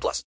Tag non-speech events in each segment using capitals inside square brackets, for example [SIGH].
plus.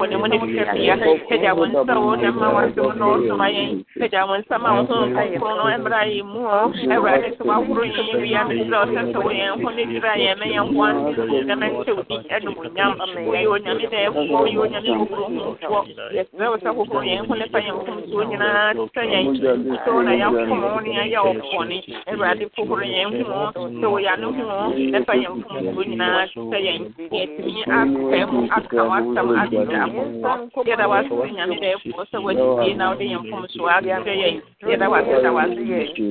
wahomɔbɔne mu ne twitwabea pagya wo nsa wo na ma wasɛm no ɔso yɛn pagya wo nsa ma wo ho kronkron no ɛmmra yɛn mu o awurade sɛ wahoro yɛn wia mesrɛ wo sɛ sɛ wo yɛn ho ne dwira yɛn ma yɛn nko ansensirɛ ma nkyɛ wo din ɛnomunyam woyɛ onyame da ɛfo woyɛ onyame hohoro hofoɔ yɛsrɛ wo sɛ hohoro yɛn ho ne fa yɛn mfomsoɔ nyinaa sɛ yɛn so na yɛafom wo ne yɛyɛ wo bɔne awurade fohoro yɛn ho sɛ woyɛ ano ho ne fa yɛn mfomsoɔ nyinaa sɛ yɛn yɛtumi apɛ mu aka w'asɛm akyerɛ afoforɔ yɛda wase nyame da ɛfoɔ sɛ woadidie na wode yɛn mfomsoɔ akyerɛ yɛn yɛda wase da wase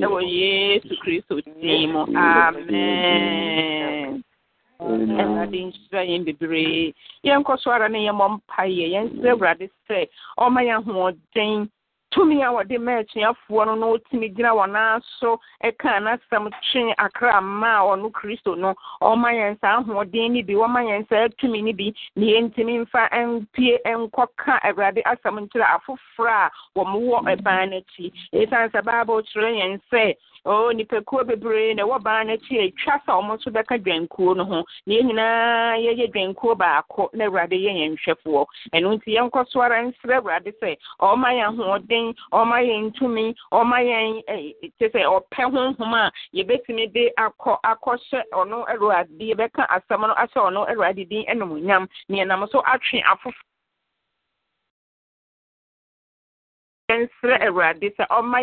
ɛwɔ yesu kristo din mu amen awurade nhyira yɛn bebree yɛnkɔ so ara ne yɛmmɔ mpayɛ yɛnsrɛ awurade sɛ ɔma yɛn ahoɔden tumi a wɔde ma atuafoɔ no na ɔtumi gyina wɔn nan so ɛka n'asɛm twe akra a ɔno kristo no. Ɔma yɛn saa ahoɔden no bi wɔma yɛn saa tumi no bi na yɛntumi mfa mpie nkɔka awurade asɛm nkyerɛ afoforɔ a wɔn wɔ ɛban n'akyi ɛsiane sɛ bible kyerɛ yɛn sɛ o nipakuo bebree na ɛwɔ ban n'akyi a atwa sɛ wɔn nso bɛka dwankuo no ho. Na yɛn nyinaa yɛyɛ dwankuo baako na awurade yɛ yɛn nhwɛfoɔ ɛno nti yɛnkɔ so ara nsrɛ awurade sɛ ɔma yɛn ahoɔden ɔma yɛn ntumi ɔma yɛn te sɛ ɔpɛ honhom a yɛbɛtumi de akɔ akɔhyɛ ɔno awurade yɛbɛka asɛm no ahyɛ ɔno awurade din ɛnom na yɛnam so atwe afoforɔ yɛnsrɛ awurade sɛ ɔma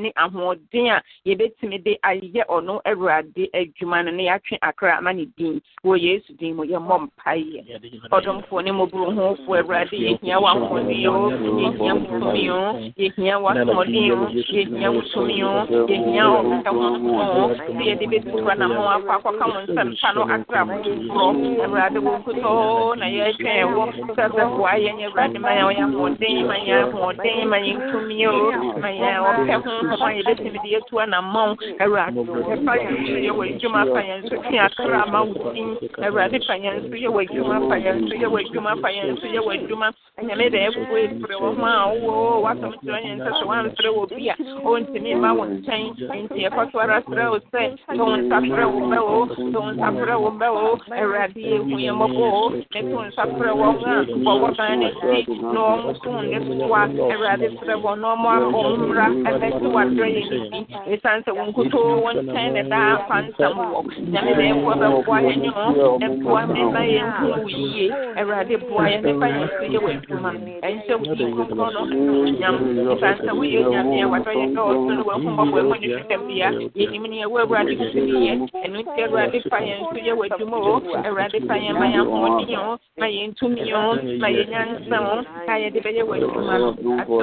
ne ahoɔden a yɛbɛtumi de ayɛ ɔno awurade adwuma no na yɛatwe akra ama ne din. Wɔ yesu din mu yɛmmɔ mpayɛ ɔdomfoɔ ne awurade yɛhia o yɛhia wo o yɛhia o yɛhia wo o yɛhia ɔpɛ honhom sɛ yɛde anamo akɔ akɔka wo no akra awurade wo na sɛ sɛ boa awurade ma ɔyɛ ahoɔden ma yɛn ahoɔden ma yɛn ntumi o ma yɛn ɔpɛ honhom a yɛbɛtumi de yɛtu anammɔn awurade ɛfa yɛn so yɛwɔ adwuma fa yɛn so twe akra ma wo din awurade fa yɛn so yɛwɔ adwuma fa yɛn so yɛwɔ adwuma fa yɛn so yɛwɔ adwuma anyame da ɛfoɔ ɛfiri wɔ ho a wowɔ wasɛm kyerɛ yɛn sɛ sɛ woamfrɛ wɔ bi a ɔntumi mma wo nkyɛn nti yɛkɔ ara serɛ wo sɛ sɛ wo nsa frɛ wo mbɛ o sɛ wo nsa frɛ wo mbɛ o awurade yɛhu yɛn mmɔbɔ o. Ne to nsa frɛ wɔn a wɔwɔ ban no akyi na ɔmo so ne soa awurade frɛ wɔn na ɔmo ɔmmra ɛbɛsi wadɔ yɛ ne bi ɛsiane sɛ wo nkutoo wo nkyɛn ne daa fa nsɛm wɔ nyame da ɛfoɔ bɛboa yɛn ne ho ɛboa mema yɛn hu wo yie awurade boa yɛn mefa yɛn so yɛ wɔ adwuma ɛnhyɛ wo din kronkron no nyam ɛsiane sɛ woyɛ nyame a wadɔ yɛ dɔɔso no wahummɔbɔ ɛmu ne twitwabea yɛnim ne ɛwɔ awurade wotumi yɛ ɛno nti awurade fa yɛn so yɛ wɔ adwuma o awurade fa yɛn ma yɛn ahoɔden o ma yɛn tumi o ma yɛn nyansa o a yɛde bɛyɛ wɔ adwuma no asɛ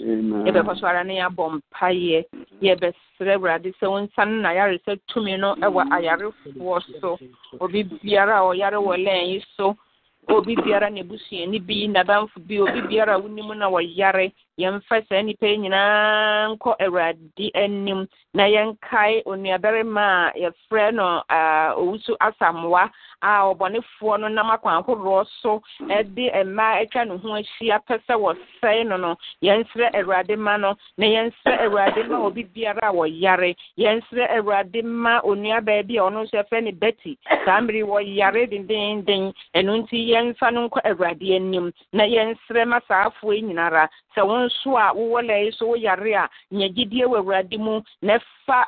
yɛbɛkɔ ne yɛabɔ mpayɛ yɛbɛsrɛ awurade sɛ wo nsa no nayaresɛ tumi no wɔ ayarefoɔ so obi biara a ɔyare wɔ lɛn so obi biara na ebusuani bi n'adamfo bi obi biara a wonim na wɔyare yɛmfa saa nnipa yi nyinaa nkɔ awurade anim na yɛnkae onuabarima a yɛfrɛ no owusu asamoa a ɔbɔnefoɔ no nam akwan ahoroɔ so de mmaa atwa ne ho ahyia pɛ sɛ wɔsɛe no no yɛnsrɛ awurade ma no na yɛnsrɛ awurade ma obi biara a wɔyare yɛnsrɛ awurade ma onua baabi a ɔno nso yɛfrɛ ne betty. Saa mmere wɔyare dendenden ɛno nti yɛmfa no nkɔ awurade anim na yɛnsrɛ ma saafoɔ yi nyinara. Sɛ wo nso a wowɔ la yi so woyare a nya gyidie wɔ awurade mu na fa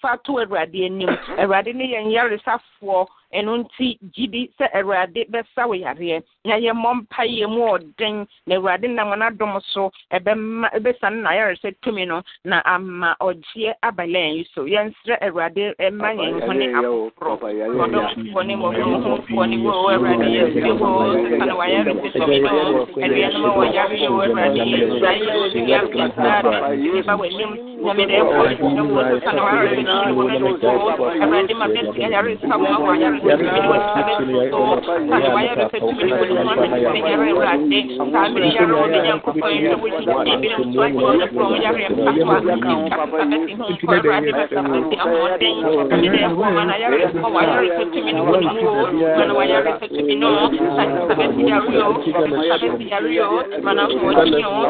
fa to awurade anim. [LAUGHS] Awurade ne yɛn yaresafoɔ. Ɛno nti gyidi sɛ awurade bɛsa wo yareɛ. Na yɛmmɔ mpayɛ mu ɔden. Na awurade nam n'adom so ɛbɛma ɛbɛsane n'ayaresa tumi no na ama ɔgyeɛ aba lɛn yi so. Yɛnsrɛ awurade ɛma yɛn ho ne afoforɔ ɔdɔmfoɔ ne mmɔborɔhofoɔ ne wo awurade yɛsie hɔ sane wayaresa tumi no aduanom a wɔyare yɛ wo awurade yɛ Mana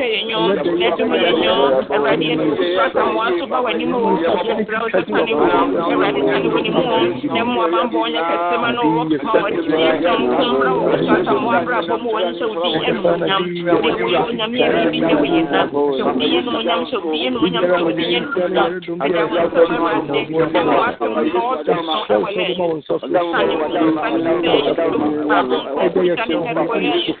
hwɛ na awurade ba wo sɛ awurade ne mu na kɛse ma no ma mu wo din yɛ ne wo yɛ na wo wo wo ɛda wo ɛwɔ na na wɔ mu na wɔ na wɔ mu ɛwɔ yesu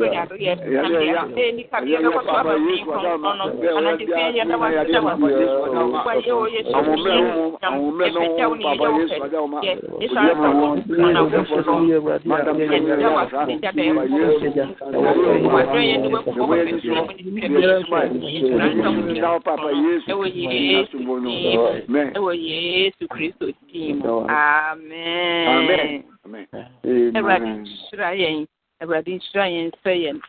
yesu kristo din mu amen awurade nhyira yɛn awurade nhyira yɛn sɛ yɛn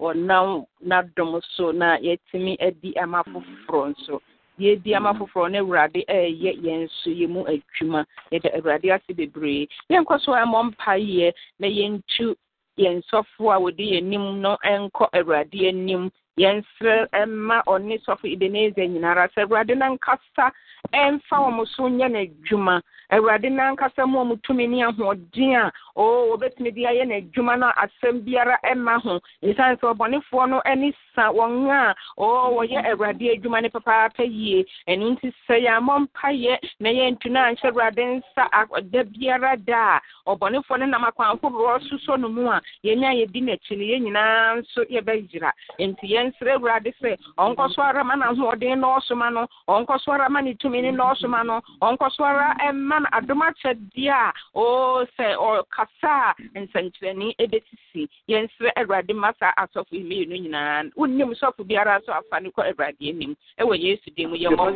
ɔnam n'adom so na yɛtumi adi ama foforɔ nso. Yɛdi ama foforɔ no awurade ɛɛyɛ yɛn so yɛ mu adwuma. Yɛda awurade ase bebree. Yɛnkɔ so ɛmmɔ mpayɛ na yɛntu yɛn sɔfo a wɔde yɛn nim no nkɔ awurade anim. Yɛnsrɛ ɛma ɔne sɔfo ebenezer nyinara sɛ awurade nankasa ɛmfa wɔn so nyɛ n'adwuma. Awurade nankasa mu wɔn tumi ne ahoɔden a oo wɔbɛtumi de ayɛ n'adwuma no asɛm biara ɛma ho. Esiane sɛ ɔbɔnefoɔ no ani sa wɔn a oo wɔyɛ awurade adwuma ne papaapa yie. Ɛno nti sɛ yɛamɔ mpayɛ na yɛntu no anhyɛ awurade nsa da biara da a ɔbɔnefoɔ no nam akwan ahoroɔ susɔ no mu a yɛnya yɛdi n'akyi no yɛn nyinaa nso yɛbɛyera. Nti yɛnsrɛ awurade sɛ ɔnkɔ so n'ahoɔden nɔɔsoma no ɔnkɔ so ne tumi ne nɔɔsoma no ɔnkɔ so ara ɛma no adom akyɛdeɛ a oo sɛ ɔkasa a nsɛnkyerɛnne ɛbɛsisi yɛnsrɛ awurade ma saa asɔfo yi mmienu nyinaa wonnim sɔfo biara so afa ne kɔ awurade anim ɛwɔ yesu din mu yɛmmɔ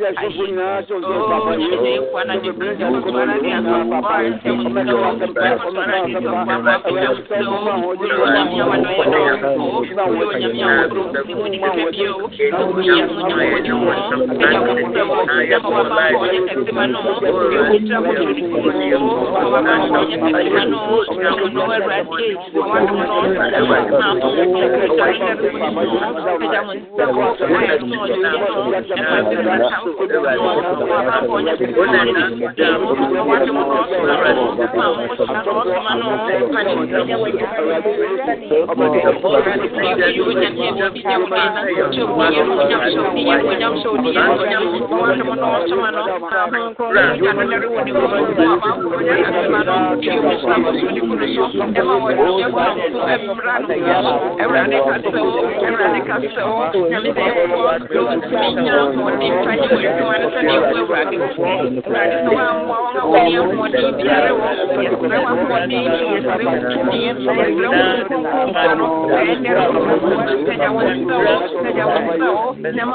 kuonyesha msimamo kuonyesha kuonyesha msimamo unaonoa rati Thank you. Nyɛ mo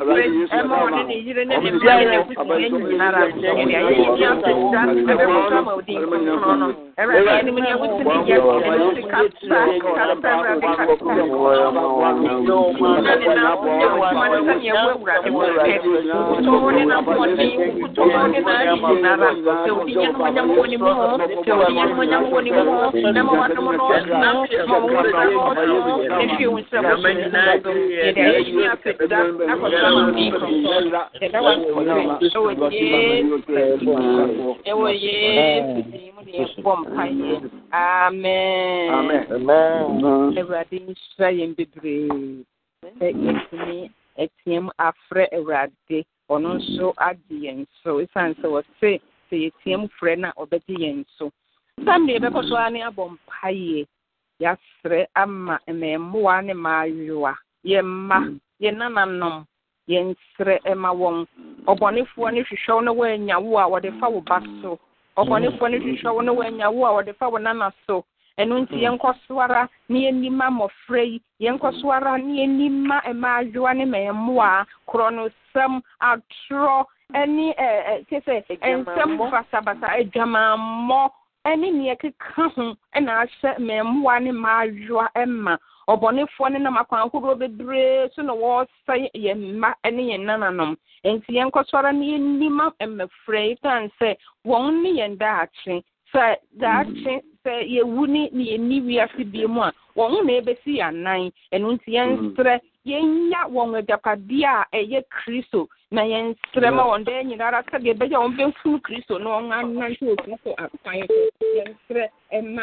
ɛnya mo sɛ wo ɛma wa ba kɔ nyɛ kɛse ma no ewu tira mo tiri ko mo ɛma wa ba kɔ nyɛ kɛse ma no ɛmu no ɛwurade ɛwa no no ɛwa ma mo ɛkɛ ɛdari ɛdari mo ni mo ɛgya mo nsɛ wo ɛyɛ mo ɔyɛ mo ɛma bi ma ta mo ko mo ɛma ba kɔ nyɛ kɛse ma no no no ɛwurade ma mo ɛma no ɔsoma no ɛma ne mo ɛnya mo ɛnya ɛwɔ yesu din mu ne yɛbɔ mpaeɛ amen awurade nhyira yɛn bebree sɛ yɛtumi ɛteam afrɛ awurade ɔno nso agye yɛn so ɛsiane sɛ wɔse sɛ yɛteam frɛ no a ɔbɛgye yɛn so sam deɛ yɛbɛkɔ so a ne abɔ mpaeɛ yɛasrɛ ama mmɛmmoa ne mmaayewa yɛmma yɛn nananom yɛnsrɛ ɛma wɔn ɔbɔnefoɔ no hwehwɛ wo na wo a wɔde fa wo ba so ɔbɔnefoɔ no hwehwɛ wo na woanya wo a wɔde fa wo nana so. Ɛno nti yɛnkɔ so ara na yɛnima mmɔfra yi yɛnkɔ so ara na yɛnima mmaayewa ne mmɛmmoa korɔ no sɛm atorɔ ɛne ɛɛ kɛ sɛ nsɛm basabasa adwamammɔ ɛne neɛ keka ho ɛna ahyɛ mmɛmmoa ne mmaayewa ɛma ɔbɔnefoɔ no nam akwan ahorow bebree so na wɔresɛe yɛn mma ne yɛn nananom nti yɛnkɔ so ara na yɛnnim mmɛfra yi tan sɛ wɔn ne yɛn daakye sɛ daakye mm. sɛ yɛwu ne ne yɛnni wiase bie mu a wɔn na ebesi yɛn anan ɛno nti yɛnsrɛ mm. yɛnya wɔn agyapadeɛ a ɛyɛ kristo naye nsire ma wonde nyinara bɛyɛ kristo na akwan yɛnsrɛ ɛma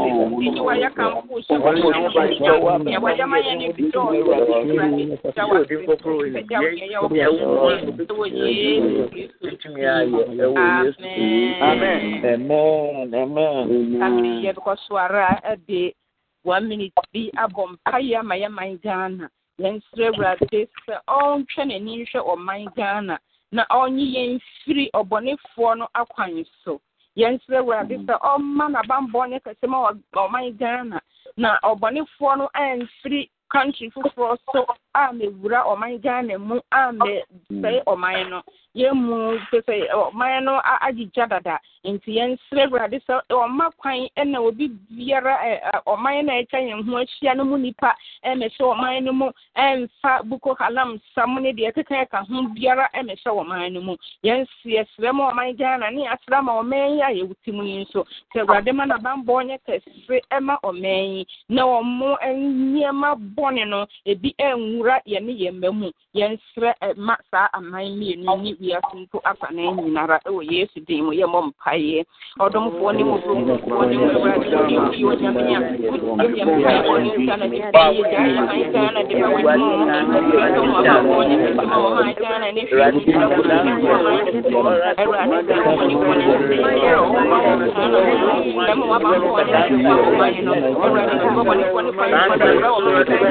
de one minute bi abɔ mpaeɛ ama yɛman ghana yɛnsrɛ awurade sɛ ɔntwɛ n'ani nhwɛ ɔman ghana na ɔnye yɛn firi ɔbɔnefoɔ no akwan so yɛnsrɛ awurade sɛ oh, ɔmma n'abammɔ ne kɛsɛ ma ɔman ghana na. Ɔbɔnefoɔ no amfiri country foforɔ so a mewura ɔman ghana mu a mɛsɛe ɔman no. Yɛn mu sɛ ɔman no agyigya dada nti yɛnsrɛ awurade sɛ ɔma kwan na obi biara ɔman no a yɛn ho ahyia no mu nipa ɛmɛhyɛ ɔman no mu ɛmfa buko halam sam ne deɛ ɛkeka ɛka ho biara ɛmɛhyɛ ɔman no mu yɛnsrɛ ma ɔman ghana ne yɛasrɛ ma ɔman yi a yɛwoti mu yi nso sɛ awurade ma n'abammɔ nyɛ kɛse ɛma ɔman yi na ɔmo nneɛma bɔne no ebi nwura yɛne yɛn mma mu saa aman mmienu ne wiase nso afa na nyinara yesu mu mpaeɛ ɔdomfoɔ ne mu ne mu ne ne ne ne ne ne ne ne ne ne ne ne ne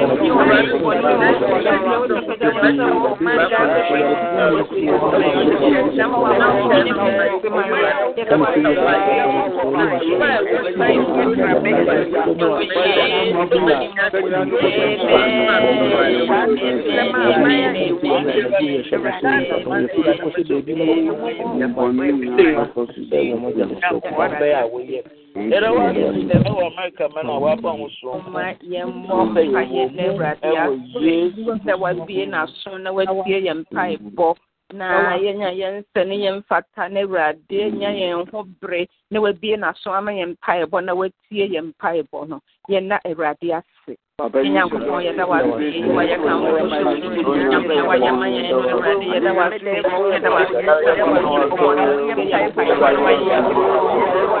Ìyàpọ̀ ní ìlú àkọsílẹ̀ ọmọdé. Fɛ ɔman ghana Era wa ɛwɔ Amerika mɛ na waba ho so. ma yɛmmɔ mpaeɛ na awurade ase sɛ wabie n'aso na watie yɛn mpaebɔ na yɛnya yɛn nsa ne yɛn mfata na awurade nya yɛn ho bere na wabie n'aso ama yɛn mpaebɔ na watie yɛn ase nyankopɔn yɛda wase no awurade yɛda wase yɛda wase yɛda wase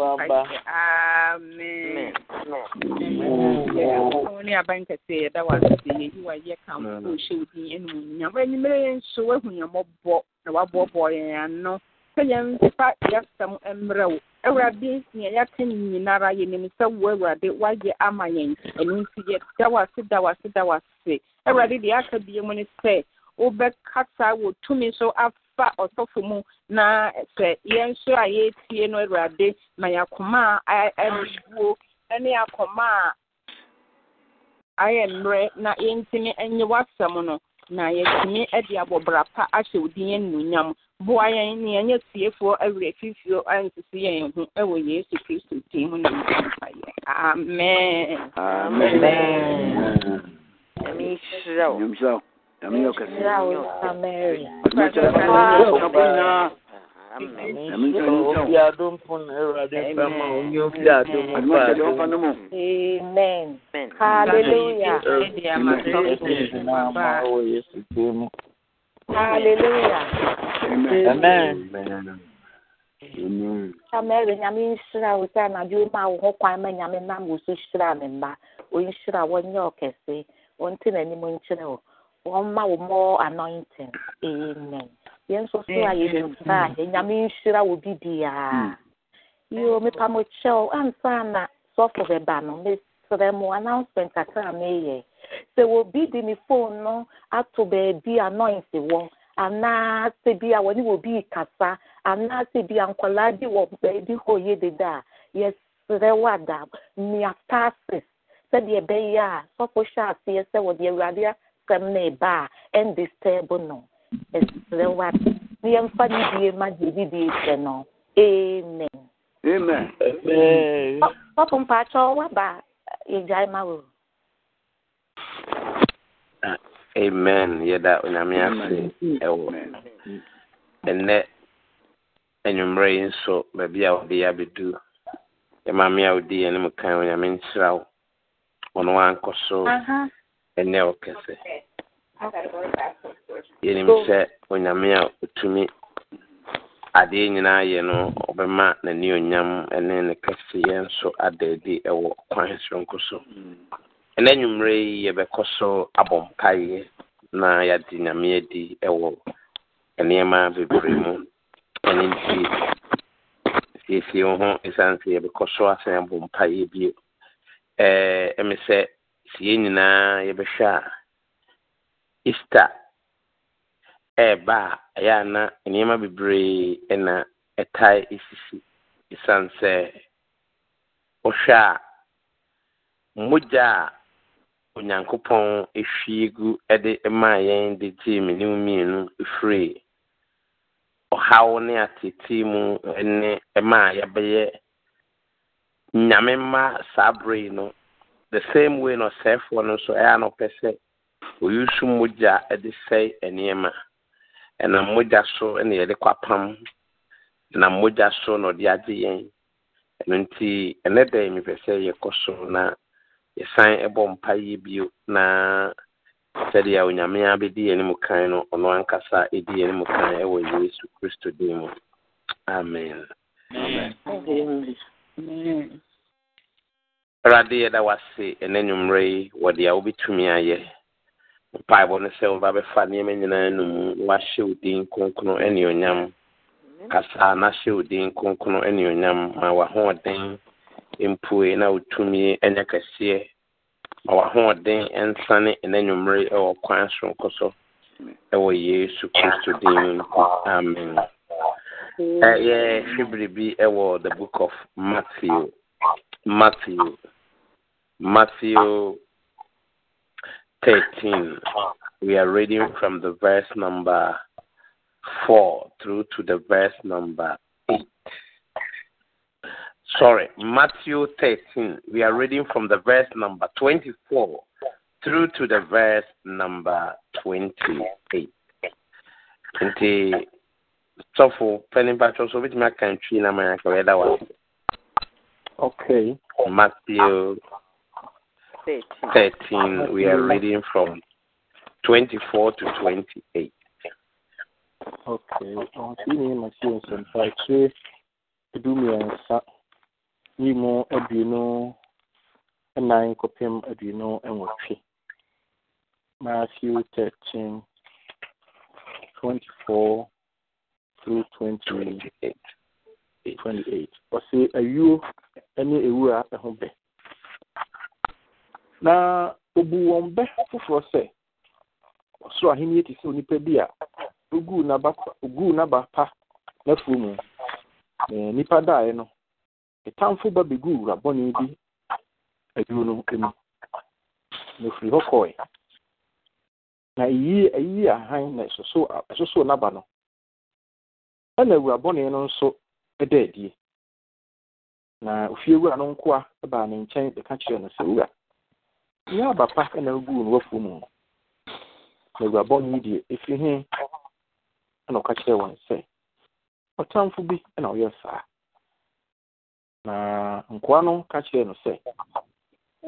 wayɛ Amen. ne aban kɛseɛ yɛda wase yɛyi wayɛ kamfo hyɛ wo din animuonyam anwummerɛ yɛ nso woahu yɛmmɔbɔ na waboaboa yɛn ano sɛ yɛmfa yɛasɛm mmerɛ wo awurade nea yɛaka no nyinara yɛnim sɛ wo awurade woayɛ ama yɛn ɛno nti yɛda wase da wase da wase awurade deɛ aka bie mu ne sɛ wobɛkasa wɔ tumi so afa ɔsɔfo mu na sɛ yɛn nso a yɛretie no awurade ma yɛakoma a abuo ne akoma a ayɛ mmerɛ na yɛntumi nye w'asɛm no na yɛtumi de abɔbra pa ahyɛ wo din animuonyam boa yɛn ne yɛnyɛ tiefoɔ awerɛ fifio ansisi yɛn ho wɔ yesu kristo din mu na mpayɛ amen. Amen. Nyame nhyira wo. Nyamhyira wo. Nyame yɛ ɔkɛse. Nhyira wo, Samaria. Ɔtumi kyerɛ sɛ nyame yɛ ɔkɛse nyinaa. ofi adom fo no awurade mfa ma onye ofi adom fa adom Amen. Hallelujah. ma wɔ yesu din mu Hallelujah. amen Chamere nyame nhyira wo sɛ anadwo ma wo ho kwan ma nyame nam wo so hyira me mma ɔnhyira wɔnyɛ ɔkɛse ɔnte n'anim nkyerɛ wo wɔmma wo more anointing. Amen. Yɛn nso so a yɛdumfa a nyame nhyira wo bibiaa yo mepa mo kyɛw ansa na sɔfo bɛba no mesrɛ mo announcement kakra a meyɛ sɛ obi de ne phone no ato baabi anoint wɔ anaa sɛ bi a wɔne wɔ bi kasa anaa sɛ bi a nkwadaa bi wɔ baabi hɔ yɛ dede a yɛsrɛ wada mmea passes sɛdeɛ ɛbɛyɛ a sɔfo hyɛ aseɛ sɛ wɔde awurade asɛm no ɛba a ɛndistɛbo no. Ɛsrɛ wada na yɛmfa ne bie ma deɛ bibie sɛ no. Amen. Amen. amen. Sɔ- sɔfo mpaakyɛw waba yɛgyae ma wo. Ah, amen. Yɛda onyame ase ɛwɔ ɛnɛ anwummerɛ yi nso baabi a wode yɛ abɛdu yɛ maame a wodi yɛn mu kan onyame nhyira wo. Ɔno ankɔ so ɛnɛ ɔkɛsɛ yɛnim sɛ onyame a ɔtumi adeɛ nyinaa yɛ no ɔbɛma n'ani onyam ne ne kɛseyɛ nso ada adi ɛwɔ kwan soronko so ɛnɛ nwummerɛ yi yɛbɛkɔ so abɔ mpaeɛ na yɛade nyame adi ɛwɔ nneɛma bebree mu ɛno nti siesie wo ho ɛsiane sɛ yɛbɛkɔ so asan abɔ mpaeɛ bio. Ɛɛ ɛme sɛ sɛ yɛn nyinaa yɛbɛhwɛ a easter ɛɛba a ɛyɛ a nneɛma bebree ɛna ɛtae esisi ɛsiane sɛ wohwɛ a mogya a onyankopɔn ehwie gu ɛde maa yɛn de gyee wo mmienu efiri ɔhaw ne atetee mu ne ɛmaa yɛbɛyɛ nyame mma saa bere no the same way na ɔsɛefoɔ no nso ɛyɛ a na ɔpɛ sɛ oyusu mogya de sɛe nneɛma. Ɛnam mogya so na yɛde kwapam ɛnam mogya so na ɔde agye yɛn. Ɛno nti ɛnɛ yi mepɛ sɛ yɛkɔ so na yɛsan ɛbɔ mpaeɛ bio? Na sɛdeɛ onyame abɛdi yɛn mu kan no ɔno ankasa ɛdi yɛn mu kan ɛwɔ yesu kristo din mu. Amen. Awurade yɛda wase ɛnɛ nwummerɛ yi wɔde a wobɛtumi ayɛ mpaebɔ no sɛ woba bɛfa nneɛma nyinaa no mu na wahyɛ wo din kronkron ɛne onyam. Kasa na hyɛ wo din kronkron ɛne onyam ma w'ahoɔden mpue na wo tumi ɛnyɛ kɛseɛ ma w'ahoɔden ɛnsane ɛnɛ nwummerɛ ɛwɔ kwan soronko so ɛwɔ yesu kristo din mu nti amen. Ɛyɛhwɛ biribi ɛwɔ the book of matthew. Matthew matthew 13 we are reading from the verse number 4 through to the verse number 8 sorry, Matthew 13. We are reading from the verse number 24 through to the verse number 28. Nti sɔfo pɛni mpatwɔ so obitumi aka ntwi na ma yɛaka wɔyɛda wa okay Matthew 13. We are reading from 24 to 28. okay ɔhotini matthew nsɛmpakyerɛ edu mmiɛnsa yi mu aduonu nnan kɔpem aduonu nwɔtwe matthew thirteen twenty four through twenty 28. twenty eight ɔsi ayuo ne ewura ho bɛ. Na obu wɔn bɛ foforɔ sɛ ɔsoro ahenni ti sɛ onipa bi a oguu n'aba oguu n'aba pa n'afuo mu. Nipa daeɛ no ɛtamfo ba beguu wura bɔne bi aduo no mu na ofiri hɔ kɔe na eyi eyi ahan na ɛsoso ɛsoso n'aba no. Ɛna wura bɔne no nso ɛda adie. Na ofie wura no nkoa baa ne nkyɛn bɛka kyerɛ no sɛ wura nyɛ aba pa ɛna oguu no wafuo mu na wura bɔne yi deɛ efi he? Ɛna ɔka kyerɛ wɔn sɛ ɔtamfo bi na ɔyɛ saa. Na nkoa no ka kyerɛ no sɛ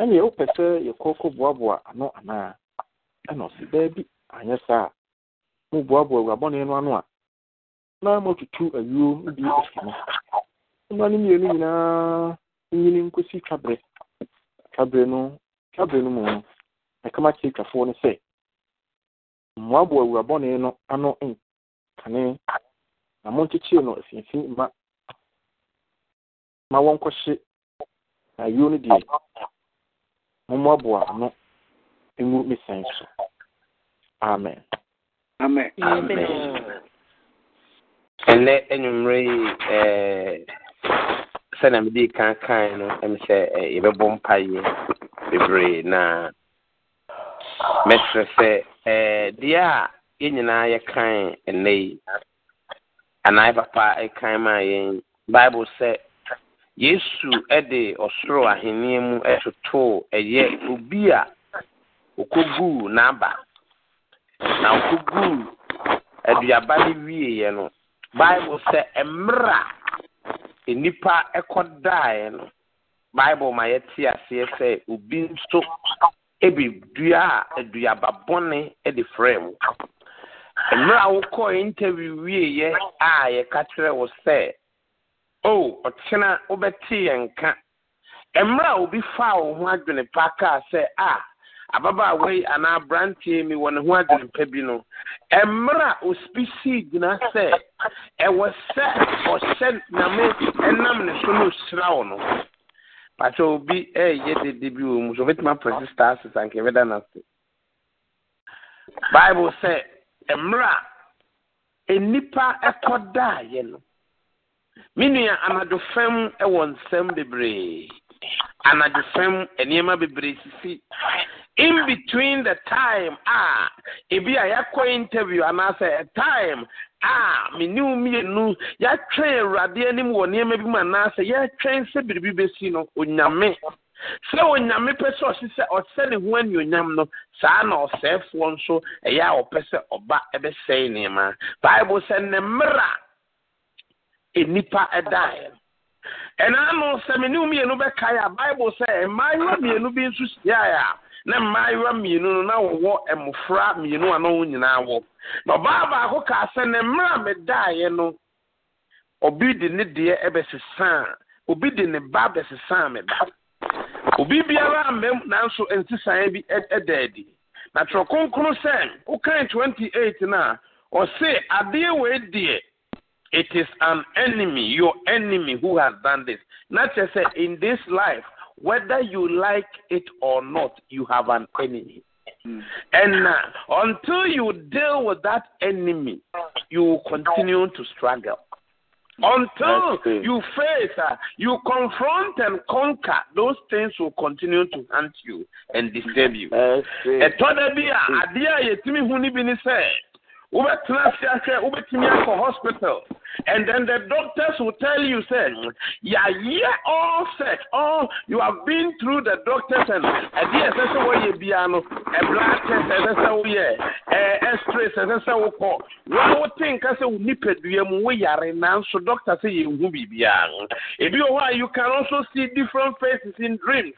ɛneɛ wopɛ sɛ yɛkɔ boaboa ano anaa? Ɛna ɔsi baabi anyɛ saa. A moboaboa awurabɔne no ano a na motutu ayuo bi asi no mma no mmienu nyinaa nyini nkosi twaberɛ. Twaberɛ no twaberɛ no mu no ɛkama kyerɛ twafoɔ no sɛ mmoaboa awurabɔne no ano nkane na monkyekyere no afiafi ma ma wɔnkɔhye na ayuo no deɛ mommoaboa ano ngu me sɛn so. Amen. Amen. Ɛnɛ anwummerɛ yi sɛnea mede kan kan no ɛm sɛ yɛbɛbɔ mpayɛ bebree na mɛkyerɛ sɛ deɛ a yɛn nyinaa yɛkan ɛnɛ yi anaa yɛ papa ɛkan maa yɛn bible sɛ yesu de ɔsoro ahenneɛ mu totoo ɛyɛ obi a okoguu n'aba. Na okoguu aduaba no wieeɛ no bible sɛ mmerɛ a nnipa ɛkɔdaeɛ no bible ma yɛte aseɛ sɛ obi nso ebi dua a aduaba bɔne de frɛ mu mmerɛ a interview wieeɛ a yɛka kyerɛ wo sɛ o ɔkyena wobɛte yɛn nka. Mmerɛ a obi faa wo ho adwene pa kaa sɛ a ababaawa yi anaa aberanteɛ mi wɔ ne ho adwene pa bi no mmerɛ a ospipi sii gyina sɛ ɛwɔ sɛ ɔhyɛ nyame ɛnam ne so no ohyira wo no. Pàṣẹ obi ɛyɛ dede bi wɔ mu so obetumi apɛrɛsi star six anka ɛbɛda n'ase. Bible sɛ mmerɛ a nnipa ɛkɔ daayɛ no. Me nua anadwo fam wɔ nsɛm bebree. Anadwo fam nneɛma bebree sisi in between the time a ebi a yɛakɔ interview anaasɛ a time ah, a me ne wo mmienu yɛatwɛn awurade anim wɔ nneɛma bi mu anaasɛ yɛatwɛn sɛ biribi bɛsi no onyame. Sɛ onyame pɛ sɛ ɔse sɛ ɔsɛ ne ho anuonyam no saa na ɔsɛefoɔ nso ɛyɛ a ɔpɛ sɛ ɔba ɛbɛsɛe nneɛma. Bible sɛ ne mmerɛ a nnipa ɛdaeɛ. No ɛna no sɛ me ne wo mmienu bɛkae a bible sɛ mmaayewa mmienu bi nso hyiaeɛ a na mmaayewa mmienu no na wɔwɔ mmɔfra mmienu a na wɔn nyinaa wɔ. Na ɔbaa baako kaa sɛ ne mmerɛ a medaeɛ no obi de ne deɛ ɛbɛsesaa obi de ne ba bɛsesaa me ba obi biara mmam nanso nsesan bi ɛda adi na twerɛ kronkron sɛ wokan 28 no a ɔse adeɛ wei deɛ it is an enemy your enemy who has done this. Na kyerɛ sɛ in this life whether you like it or not you have an enemy. Mm. and uh, until you deal with that enemy you will continue to struggle. Until you face, uh, you confront and conquer, those things will continue to haunt you and disturb you. wobɛtena ase ahwɛ wobɛtumi akɔ hospital. And then the doctors will tell you say yɛayɛ all set. All you have been through the doctors and ɛde ɛsɛ sɛ wɔyɛ biara no blood test ɛsɛ sɛ woyɛ ɛstrays ɛsɛ sɛ wokɔ wa wote nka sɛ wo nipadua mu woyare nanso doctor sɛ yɛnhu biribiara ebi wɔ hɔ a you can also see different faces in dreams.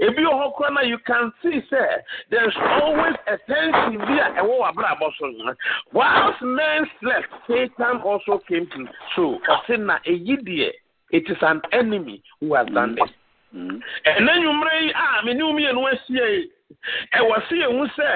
Ebi wɔ hɔ koraa na you can see sɛ there's always a tension bi a ɛwɔ wɔ abrabɔ so whilst men slept satan also came to so ɔsi na eyi deɛ it is an enemy who has done this. ɛnna nwumire yi a me ne wo mmienu ahyia yi ɛwɔ se ehu sɛ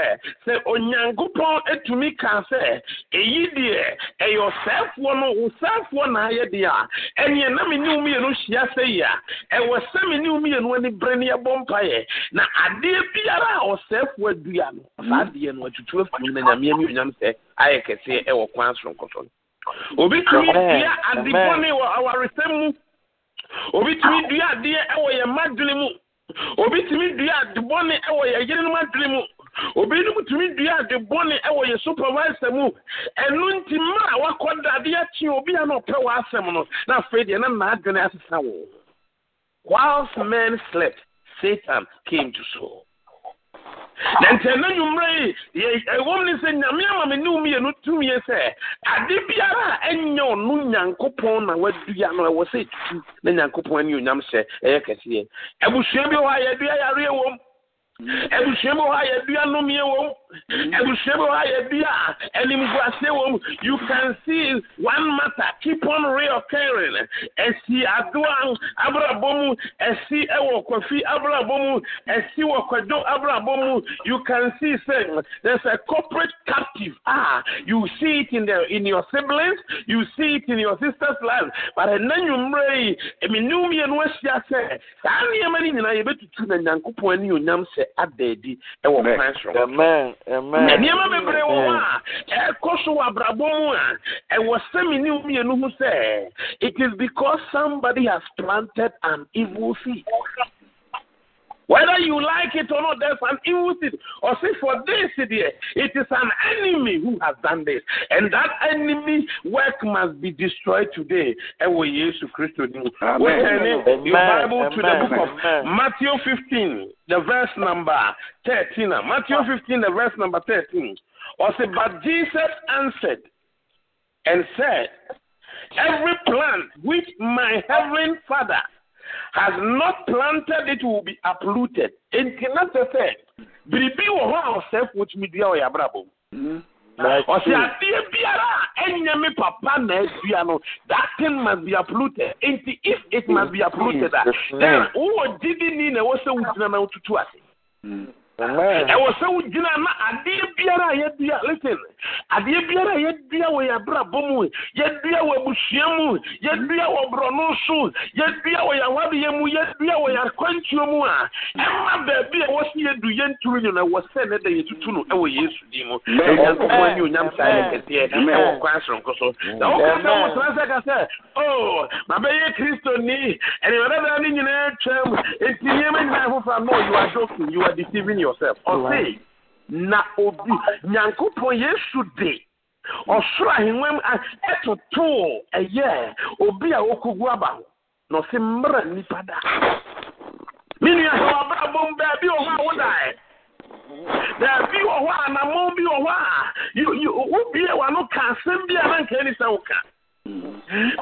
sɛ onyankopɔn etumi ka sɛ eyi deɛ ɛyɛ ɔsɛɛfoɔ no na ayɛ deɛ a ɛneɛ na me ne wo mmienu hyia sɛ yi a ɛwɔ sɛ me ne wo mmienu ani bere ne yɛbɔ mpaeɛ na adeɛ biara a ɔsɛɛfoɔ adua no saa adeɛ no atutu afiri na nyame ani onyam sɛ ayɛ kɛseɛ ɛwɔ kwan soronko so no. Obi tumi dua ade bɔne wɔ awaresɛm mu. Obi tumi dua adeɛ ɛwɔ yɛn mma dwene mu. Obi dua bɔne ɛwɔ yɛn yerenom adwene mu. Obi tumi dua bɔne ɛwɔ yɛn supervisor mu. Ɛno nti a akye obi a na ɔpɛ no na afei deɛ na asesa wo. Whilst men slept satan came to sow na ntɛ na nwummerɛ yi ɛwɔm ne sɛ nyame ama me ne mmienu tumie sɛ ade biara a ɛnyɛ ɔno nyankopɔn na wadua no ɛwɔ sɛ ɛtutu na nyankopɔn ani onyam hyɛ ɛyɛ kɛseɛ. Abusua bi hɔ a yɛdua yareɛ wɔ abusua bi hɔ a yɛdua nnomeɛ wɔ m abusua bi hɔ a yɛdua animguaseɛ wɔ m you can see one matter. Keep on reoccurring. Ɛsi adoa abrabɔ mu ɛsi ɛwɔ kwafi abrabɔ mu ɛsi wɔ kwadwo abrabɔ mu you can see say there's a corporate captive. Ah you see it in the in your siblings you see it in your sister's life. But ɛnna nwummerɛ yi eminu mmienu ahyia sɛ saa nneɛma no nyinaa yɛbɛtutu na nyankopɔn ani onyam sɛ ada adi ɛwɔ kwan soro Amen. Amen. na nneɛma bebree wɔ hɔ a ɛkɔ so wɔ abrabɔ mu a ɛwɔ sɛ me ne mmienu ho sɛ it is because somebody has planted an evil seed whether you like it or not, there's an evil seed. Or say for this, dear, it is an enemy who has done this. And that enemy work must be destroyed today. And we Jesus Christ. Your Bible to the book of Amen. Matthew 15, the verse number 13. Matthew 15, the verse number 13. Or say, but Jesus answered and said, Every plant which my heavenly Father has not planted, it will be uprooted. Enti na sɛ sɛ biribi wɔ hɔ a ɔsɛfo tumi dua wɔ yɛabrabɔ mu. Ɔsɛ adeɛ biara a ɛnyɛ me papa na adua no, that thing must be uprooted. Enti if it must be uprooted a, then wowɔ gyidi ni na ɛwɔ sɛ wogyina na wotutu ase. Ɛwɔ sɛ wogyina na adeɛ biara a yɛdua listen adeɛ biara a yɛdua wɔ yɛabrabɔ mu yɛdua wɔ abusua mu yɛdua wɔ borɔno so yɛdua wɔ yɛawadeɛ mu yɛdua wɔ yɛakwantuo mu a ɛma baabi a ɛwɔ sɛ yɛdu yɛnturu no no ɛwɔ sɛ ne da yɛtutu no ɛwɔ yesu din mu. Onyankopɔn ani onyam saa ne kɛseɛ ɛwɔ kwan soronko so. Na woka sɛ wotena sɛ ka sɛ o mabɛyɛ kristoni ɛnewɛdɛdaa ne nyinaa twam enti nneɛma nyinaa foforɔ no you are joking you are deceiving yourself. Ɔse na obi nyankopɔn yesu de ɔsoro ahengua mu ɛtotoo ɛyɛ obi a wɔkɔgu aba ho na ɔse mmra nnipa da. Me nua sɛ wabrabɔ mu baabi wɔ hɔ a wodaeɛ. Baabi wɔ hɔ a anammɔn bi wɔ hɔ a wobie w'ano ka asɛm bi a na nka ani sɛ woka.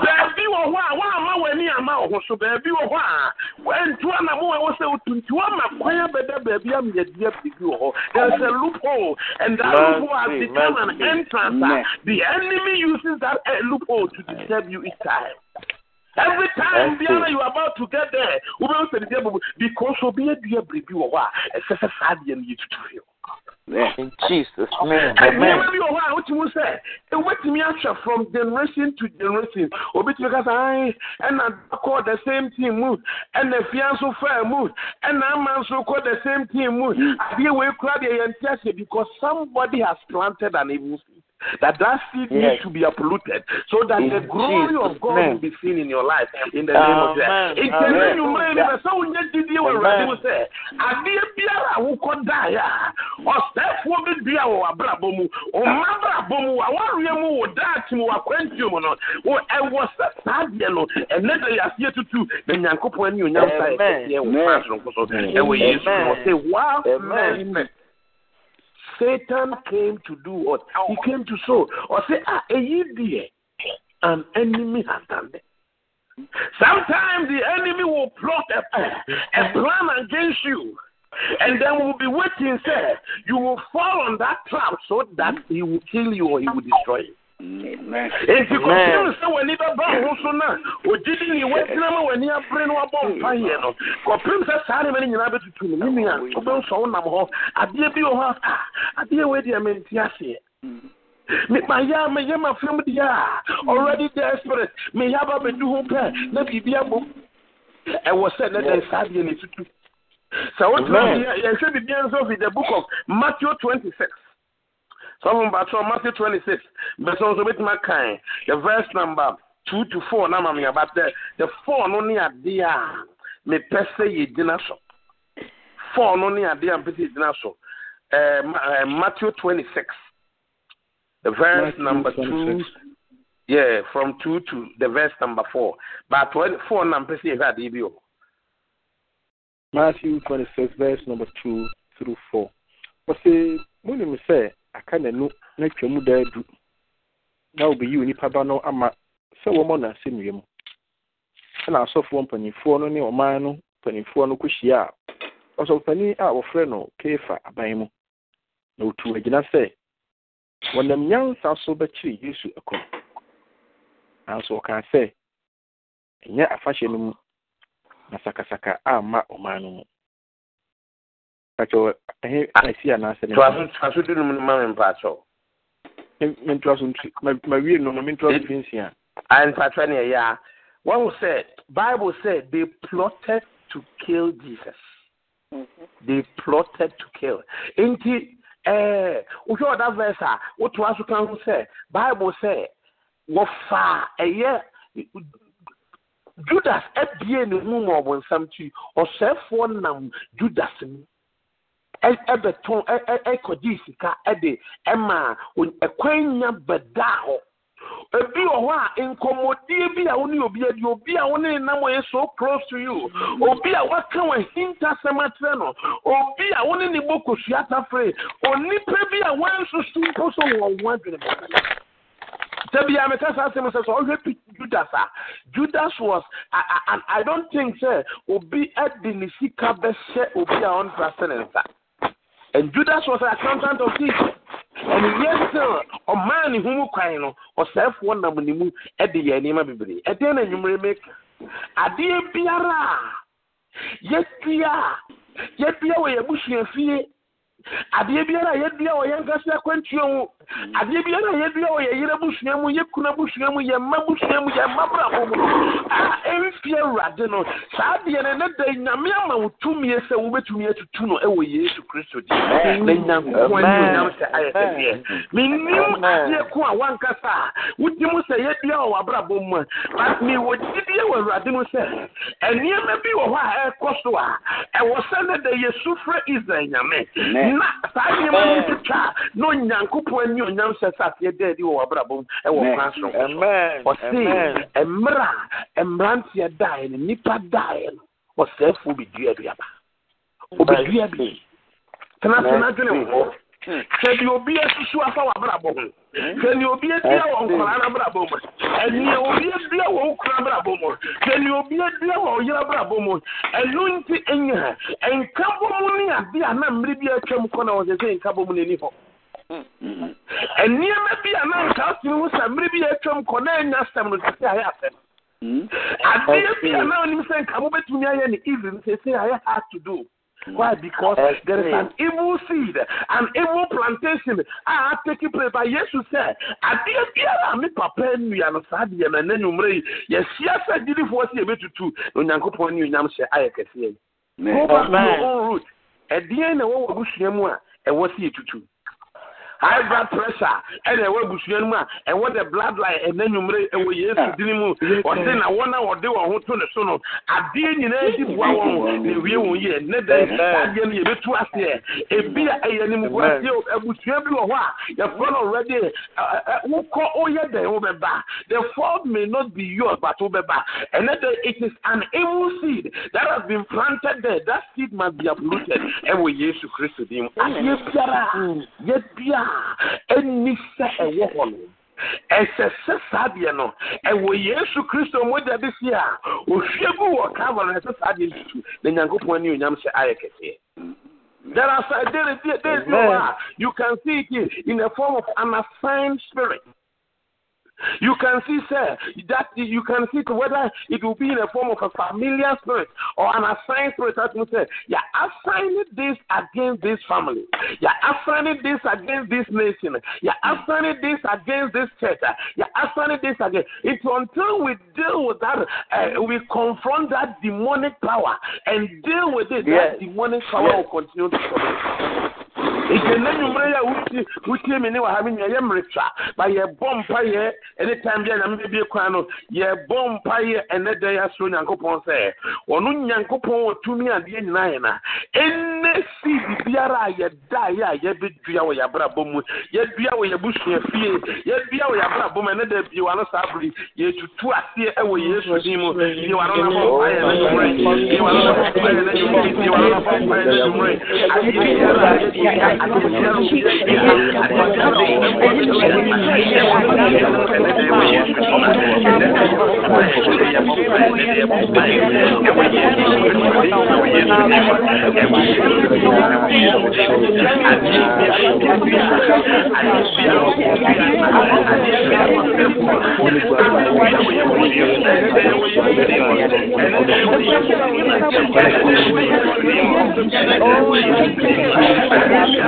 Baabi wɔ hɔ a woama w'ani ama wo ho so. Baabi wɔ hɔ a wantu anamo a ɛwɔ sɛ wotu nti woama kwan abɛda baabi amyɛdua biribi wɔ hɔ. There's a loophole and that loophole has become an entrance. a the enemy uses that uh, loophole to disturb you each time. Every time biara you are about to get there, wobɛhu sɛ deɛ bɛbu because obi adua biribi wɔ hɔ a ɛsɛ sɛ saa deɛ no yɛtutu hwɛ In Jesus' name. Amen. bi wɔ hɔ a wotumi sɛ wobɛtumi ahwɛ from generation to generation obɛtumi ka sɛ ae ɛna kɔ the same team mu ɛna fia nso faa mu ɛna ama nso kɔ the same team adeɛ wei kora deɛ yɛnte aseɛ because somebody has planted an evil seed that that seed Yes. needs to be uprooted so that In the glory Jesus' of God name. will be seen in your life in the name of Amen. Jesus. Ìtẹ̀lé Amen. nwumire ni bẹ̀ sẹ́ wọ́n nyẹ didi wọ Awurade mu Amen. sẹ́ adeɛ biara a wokɔ daeɛ a ɔsɛefoɔ bi dua wɔ w'abrabɔ mu ɔma abrabɔ mu w'awareɛ mu wɔ daakye mu w'akwantuo mu no wɔ ɛwɔ sɛ saa adeɛ no ɛnɛ da yɛ aseɛ tutu na nyankopɔn ani onyam sa yɛ Amen. wɔ kwan soronko so ɛwɔ yesu Amen. ɔsɛ while Amen. Satan came to do what? He came to sow. Or say, ah, eyi deɛ, an enemy has done it. Sometimes the enemy will plot a, a plan against you. And then we'll be waiting, sir. You will fall on that trap so that he will kill you or he will destroy you. Enti kɔpem sɛ w'ani bɛba wo ho so na? Ogyidi ne woagyina ma w'ani abere no wabɔ mpayɛ no. Kɔpem sɛ saa nneɛma no nyinaa bɛtutu no me nua wobɛhu sɛ wonam hɔ. Adeɛ bi wɔ hɔ a ah, adeɛ wei deɛ mente aseɛ me mayɛ a meyɛ mafam deɛ a already desperate. Meyɛ aba bɛdu ho pɛ na biribi abom ɛwɔ sɛ ne dɛn saa deɛ ne tutu. Sɛ wotena yɛhwɛ biribia nso fi the book of matthew 26 Some about Matthew 26, but so bit my kind. The verse number 2 to 4, now I'm about the, the 4 no near dear. Me pese ye dinaso. 4 no near dear, petit dinaso. Uh, Matthew 26, the verse Matthew number 26. 2. Yeah, from 2 to the verse number 4. But 4 number pese ye had Matthew 26, verse number 2 through 4. wɔsɛ monim sɛ aka n'anu na twa mu daa du. Na wobɛyi onipa ba no ama sɛ wɔmmɔ no asɛnnua mu. Ɛna asɔfoɔ mpanimfoɔ no ne ɔman no mpanimfoɔ no kɔhyia a ɔsɔfopanin a wɔfrɛ no kefa aban mu. Na otu agyina sɛ wɔnam nyansa so bɛkyere yesu ɛkɔm. Nanso ɔkaa sɛ ɛnyɛ afahyɛ no mu na sakasaka amma ɔman no mu kakyɛ ɛhe asi anaasɛ ne toaso du nom no ma me mpakyɛw mentoa so ntu mawie no no mentoa so eh? finsia mpakyɛ ne ɛyɛ a wɔhu sɛ bible sɛ they plotted to kill jesus. Mm-hmm. They plotted to kill. Nti eh, wohwɛ ɔda verse a wotoa so ka ho sɛ bible sɛ wɔfaa ɛyɛ judas abie ne mu ma ɔbɔnsam kyi ɔsɛefoɔ nam judas. mu ɛbɛtɔn ɛkɔgye sika ɛde ɛma ɛkwan nya bɛdaa hɔ. Ebi wɔ hɔ a nkɔmmɔdie bi a wo ne obi adi obi a wo ne nam yɛ so close to you obi a waka wɔ ahintasɛm akyerɛ no obi a wo ne bɔ kosua tafere onipa bi a wansusu mpo so wɔ wo adwene bɔ sɛbi a meka saa asɛm sɛ sɛ ɔhwɛ judas a judas was I, I, I don't think sɛ obi de ne sika bɛhyɛ obi a ɔntra sɛ ne nsa And Judas was an accountant of this. And yes, sir, a man in whom no or self one number in the moon at the anima bibri. And then you may make a dear Piara. yet Pia. yet Pia, we you bush your e fear. Adeɛ biara a yɛdua wɔ yɛn nkasa akwantuo mu adeɛ biara a yɛdua wɔ yɛ yere busua mu yɛ kuna busua mu yɛ mma busua mu yɛ mma brabɔ mu. A ɛmfie awurade no saa adeɛ no ne da nyame ama wo tumi sɛ wobɛtumi atutu no ɛwɔ yesu kristo di na nyankopɔn anuonyam sɛ ayɛ kɛseɛ mennim adeɛ ko a wankasa a wodi mu sɛ yɛdua wɔ w'abrabɔ mu a but mewɔ gyidie wɔ awurade mu sɛ nneɛma bi wɔ hɔ a ɛrekɔ so a ɛwɔ sɛ ne da yɛsu frɛ israel nyame. Na saa nneɛma no ntwitwa na onyankopɔn ani onyam hyɛ sɛ aseɛ da adi wɔ w'abrabɔ mu ɛwɔ kwan so. Ɔse mmerɛ a mmeranteɛ daeɛ no nnipa daeɛ no ɔsɛefoɔ bɛdua aduaba ɔbɛdua bi. Tenatena dwene wo hwɛ deɛ obi asusu afa w'abrabɔ ho hwɛ deɛ obi adua wɔ nkwaraa n'abrabɔ mu ɛneɛ obi adua wɔ wo kura abrabɔ mu hwɛ deɛ obi adua wɔ wo yere abrabɔ mu ɛno nti enya nkabɔ mu ne ade a na mmere bi atwam kɔ na wɔsɛ sɛ nkabɔ mu n'ani hɔ. Nneɛma bi a na nka asene ho sɛ mmere bi atwam kɔ na anya asɛm no sɛ sɛ ayɛ asɛm. Adeɛ bi a na onim sɛ nka mobɛtumi ayɛ ne easy no sɛ sɛ ayɛ hard to do Why? Because there is an evil seed, an evil plantation. I have taken place. But Jesus said, I "Adeɛ biara me papa nnua no saa deɛ na n'anwummerɛ yi yɛhyia sɛ gyinifoɔ sɛ yɛbɛtutu na onyankopɔn ne onyam hyɛ ayɛ kɛseɛ yi. Go back to your own root. Ɛdeɛn na ɛwɔ wɔ abusua mu a ɛwɔ sɛ yɛtutu. High blood pressure. Ɛna ɛwɔ abusua no mu a ɛwɔ the blood line ɛna nwumere ɛwɔ yesu dini mu ɔde na wɔn a wɔde wɔn ho to ne so no. Adeɛ nyinaa di bua wɔn na ewie wɔn yie ne dɛ adeɛ no yɛbɛtu aseɛ ebi a ɛyɛ nimu bu aseɛ abusua bi wɔ hɔ a yɛfrɛ no already wokɔ oyɛ dɛ wobɛba the fault may not be yours but wobɛba ɛnɛ dɛ it is an evil seed that has been planted there. That seed must be uprooted. Ɛwɔ yesu kristo dim adeɛ biara yɛ biara ɛni sɛ ɛwɔ hɔ no. Ɛsɛ sɛ saa deɛ no. Ɛwɔ yesu kristo mogya de si a ohwie gu wɔ calvary ɛsɛ saa deɛ na nyankopɔn ani onyam hyɛ ayɛ kɛseɛ. There are some days, days no, you can see it in the form of an assigned spirit. You can see, sir, that you can see whether it will be in the form of a familiar spirit or an assigned spirit. That means, say, you're assigning this against this family. You're assigning this against this nation. You're assigning this against this church. You're assigning this against. It's until we deal with that, uh, we confront that demonic power and deal with it. Yes. That demonic power Yes. will continue to come. nti ne nwumere yɛ wuti wuti mi ne wɔ ha mi nyɛ yɛ mmeretwa ba yɛ bɔ mpa yɛ ɛne time bi a nyame bebie kwan no. Yɛ bɔ mpa yɛ ɛnɛ dɛ yɛ asoro nyankopɔn sɛ ɔno nyankopɔn wɔ tumi adeɛ nyinaa yɛ na. Ɛnɛ si biara a yɛda yɛ a yɛbɛdua wɔ yɛabrabɔ mu yɛdua wɔ yɛbusua fie. Yɛdua wɔ yɛabrabɔ mu ɛnɛ dɛ bie wa no saa bere yɛtutu aseɛ ɛwɔ e yesu din mu. Bie wa no na bɔ mpa yɛ ne nwumere bie wa no na bɔ mpa yɛ ne nwumere bie wa no na bɔ mpa yɛ ne nwumere Oh,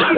I'm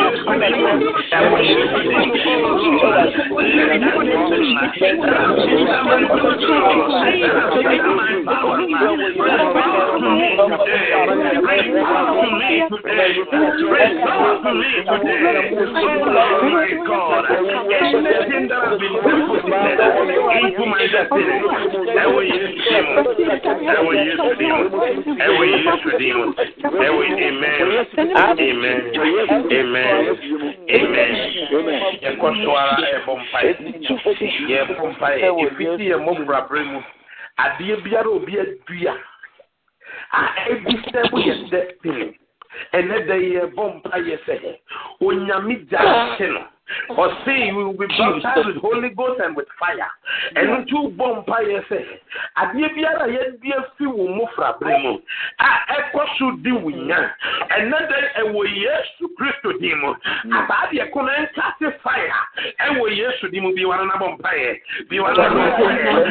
Amen. Amen. Amen. yɛkɔ so adeɛ biara obi adua a ɛgu sɛ mo yɛ dɛ pene ɛnɛ dɛ yɛbɔ mpae yɛ sɛ onyame gya ahye no or see we will be baptized with Holy Ghost and with fire. And two bomb pie say, Adiabiara yet be a few mufra bremo. I echo should do we yan. And then a way yes to Christo demo. About your comment cast fire. And we yes to demo be one another bomb pie. Be one another bomb pie.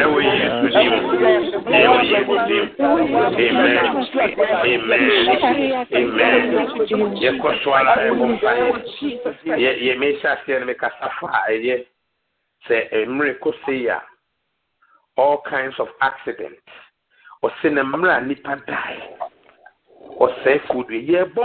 Ẹ̀wọ̀n yìí ti dìbò. Yɛkɔ so ara ɛbɔ mpaeɛ yɛ yɛ mehyɛ aseɛ no mekasa fa ɛyɛ sɛ mmerɛ kɔ sei a all kinds of accidents ɔsɛ na mmerɛ a nipa dae ɔsɛe food yɛbɔ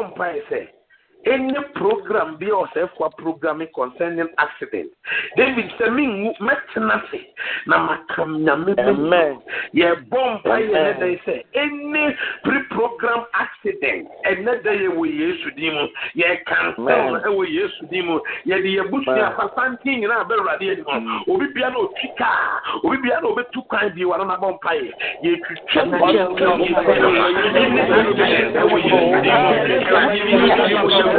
any program bi a ɔsɛefoɔ programming concerning accident. David sɛ menwu mɛtena se na makam nyame bɛmu yɛbɔ mpa yɛ ne dɛn sɛ any pre-program accident ɛnɛ da yɛ wɔ yesu din mu. Yɛkansɛl no ɛwɔ yesu din mu. Yɛde yɛbusua fasanten nyinaa bɛwurade anim obi bia na ɔtwi kaa. Obi bia na ɔbɛtu kwan bi wano nabɔ mpa yɛ yɛtwitwa no ɛwɔ yesu din mu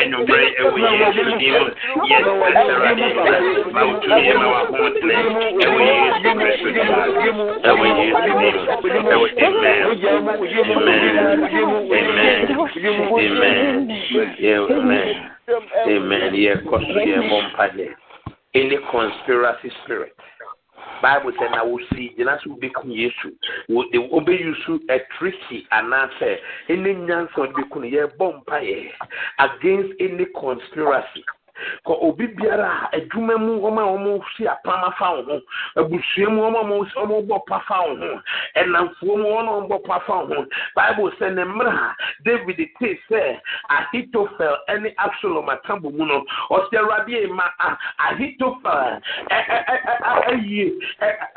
Amen. Yeah, because yeah, Any conspiracy spirit. Bible sɛ na wosi gyina so wobɛku yesu. Wobɛyi so atriki anaasɛ ɛne nyansa wode bɛku no yɛbɔ mpayɛ against any conspiracy kɔ obi biara a adwuma mu wɔn a wɔn si apam afa wo ho. Abusua mu wɔn a wɔn bɔ pa fa wo ho. Ɛnamfuo mu wɔn a wɔn bɔ pa fa wo ho. Bible sɛ ne mmerɛ david te sɛ ahitofel ɛne absalom atambo mu no ɔsɛ awurade ma ahitofel ɛyie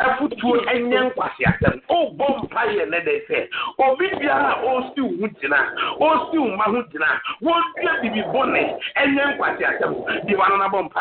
ɛfutuo ɛnyɛ nkwaseasɛm. Ɔbɔ mpa yɛ ne de sɛ obi biara a ɔsi wo ho gyina ɔsi wo ma ho gyina wɔn dua bibi bɔne ɛnyɛ nkwaseasɛm. di diwa nana bɔ npa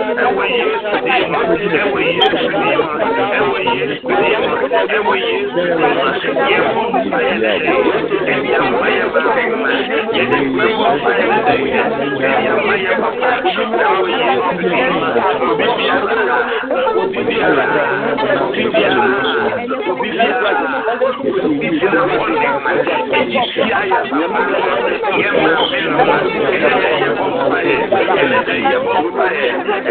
ẹwọ Jésù ní ìmọ̀ ẹwọ Jésù ní ìmọ̀ ẹwọ Jésù ní ìmọ̀ ẹwọ Jésù ní ìmọ̀ yẹ fún ìfàyẹlẹ ẹbí àwọn ẹyẹ bá fún mi yẹ dẹ pé wọn fà yẹ dẹ yẹ ẹbí àwọn ẹyẹ bá fún mi ẹwọ Jésù ní ìmọ̀ òbí bí ara òbí bí ara òbí bí ara òbí bí ara òbí bí ara fún mi èyí sí ayé yẹ fún mi ẹyẹ yẹ fún mi ẹyẹ yẹ fún mi.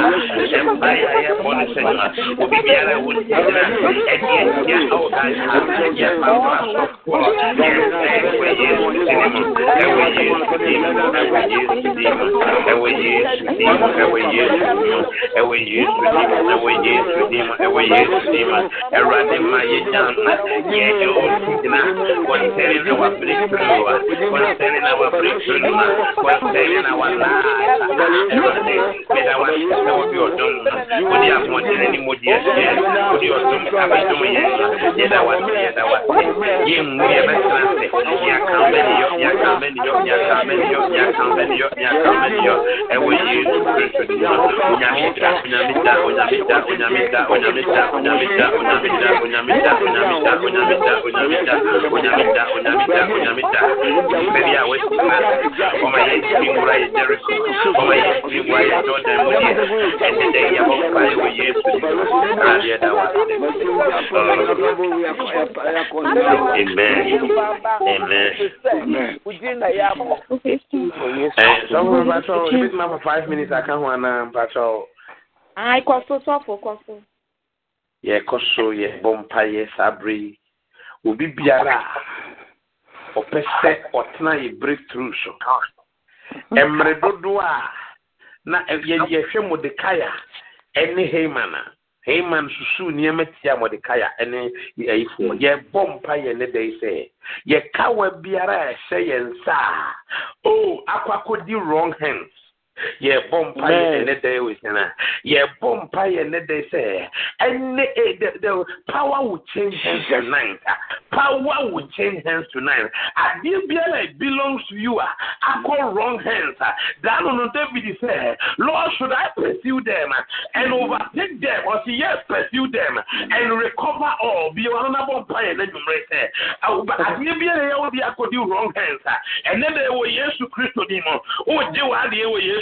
olùsèlè báyà yẹ bọ́ ɛwɔ bi ɔdɔm no wode ahoɔdene ne mɔdeɛ hyɛ wode ɔdɔm abɛdom yɛ yɛda wase yɛda wase yɛmmu yɛbɛtena sɛ yɛakam bɛneyɔ yɛakam bɛneyɔ yɛakam bɛneyɔ yɛakam bɛneyɔ yɛakam bɛneyɔ ɛwɔ yesu kristo ne mu onyame da onyame da onyame da onyame da onyame da onyame da onyame da onyame da onyame da onyame da onyame da onyame da onyame da onyame da baabi a wasi ma ɔma yɛ tumi wura yɛ jeriko ɔma yɛ tumi wura yɛ jordan mu deɛ ɛne amen amen yɛkɔ so yɛbɔ mpayɛ saa bere yi obi biara a ɔpɛ sɛ ɔtena yɛ breakthrough so mmerɛ dodoɔ a na eh, yɛhwɛ modekaya ne haman a. Haman susuu nneɛma tia modekaya ne ayifoɔ. Hmm. Yɛbɔ mpa yɛn ne dɛn sɛ yɛkawa biara a ɛhyɛ yɛn nsa a o akɔ akɔdi wrong hands. Yeah, mpa yɛ ne dɛ wosana yɛbɔ mpa yɛ ne dɛ sɛ ɛne the the power will change hands tonight. Power will change hands tonight. Adeɛ biara it belongs to you. I akɔ wrong hands. A daano no david sɛ lord should i pursue them and overtake them? Ɔsi yes pursue them and recover all? Bi wɔn anabɔ mpa yɛ ne dwumire sɛ adeɛ biara yɛ wɔ de akɔdi wrong hands. A ɛne dɛ wɔ yesu kristo di mu o gye wɔ adeɛ wɔ yesu.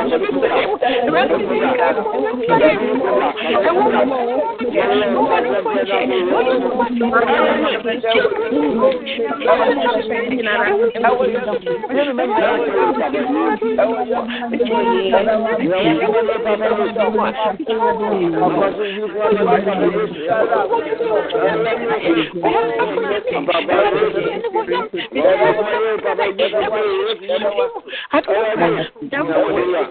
I don't know.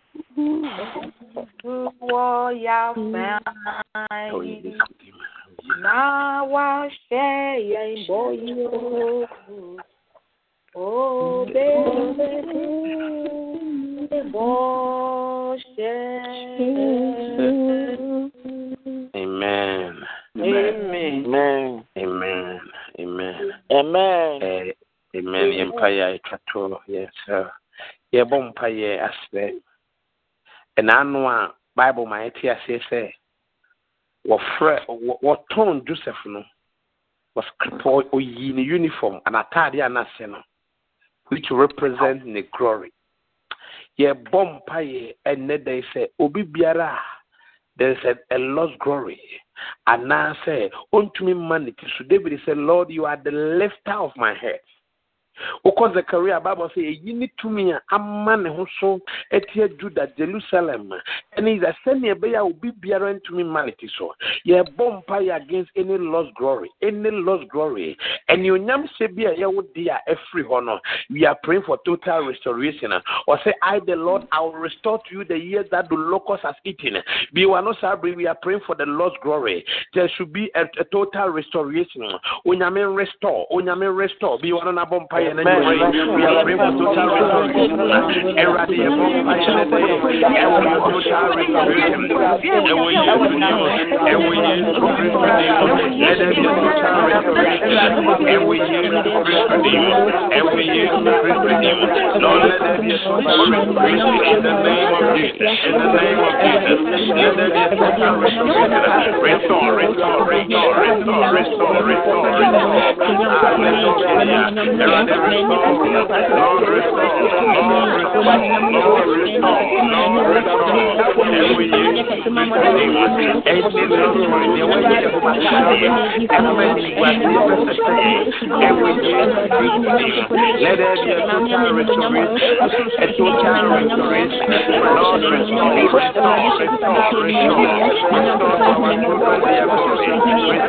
Who will ya find? Na wa she ya boyo. Oh baby, bo she. Amen. Amen. Amen. Amen. Amen. Amen. Amen. Empire, yes, sir. Yeah, bumpire, I said ɛna ano a bible ma yɛte aseɛ sɛ wɔfrɛ wɔtɔn joseph no wɔskripɔ oyi ne uniform anataade anase no which represent ne glory. Yɛbɔ mpa yɛ ɛnɛ dɛn sɛ obi biara a there is a, a lost glory anaasɛ ɔntumi mma ne ti so. David sɛ lord you are the lifter of my head wokɔ zakaria bible sɛ ɛyi ne tumi a ama ne ho so atia juda jerusalem. Ɛne isa sɛnea ɛbɛyɛ a obi biara ntumi mality so. Yɛbɔ mpa yɛ against any lost glory any lost glory. Ɛneonyam hyɛ bi a yɛwo de a ɛfiri hɔ no we are praying for total restoration. Ɔsɛ i the lord i will restore to you the year that the locust has eaten. Biwa no saa bere we are praying for the lost glory. There should be a, a total restoration. Onyame restore onyame restore. Biwa no nabɔ mpa yɛ Restore, restore. Let there be a total restoration, a total restore, restore, restore, restore, restore, restore, restore,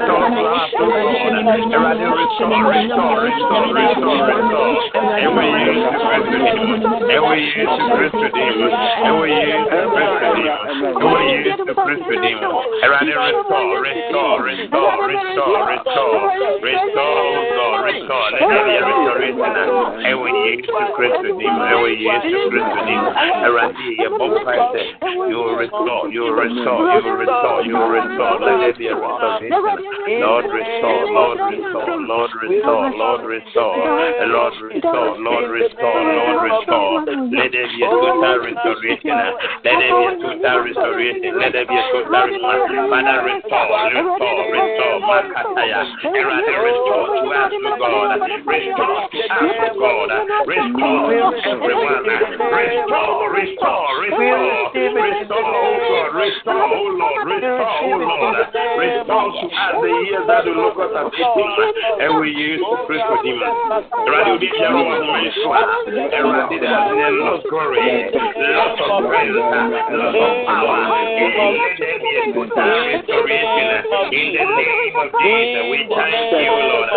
restore, restore, restore, restore, restore, restore, Ewe Yesu Kristo restore, Ewe restore, Kristo restore, Ewe restore, Kristo restore, Ewe restore, Kristo restore, Erade restore, restore, restore, restore, restore, restore, restore, restore. restore, there restore, a restore, Ewe restore, Kristo restore, Ewe restore, Kristo restore, Erade restore, bompaise. You will restore, restore, will restore, restore, will restore, restore, will restore. restore, there restore, a restore, Lord restore, Lord restore, Lord restore, Lord restore lord restore lord restore lord oh, restore. Let there be a total restoration let there be a total restoration let there be a total restoration father restore. restore restore makataya. Awurade restore. to us to god. Restore to us to god. Restore to everyone. Restore restore. Restore restore oh god restore oh lord. Restore oh lord. Restore to us the years that the locusts have eaten and we use to pray for him awurade obi biara wɔ homa yi so a awurade de asene lost glory lost of praise lost of power in the total restoration in the name of Jesus we thank you lord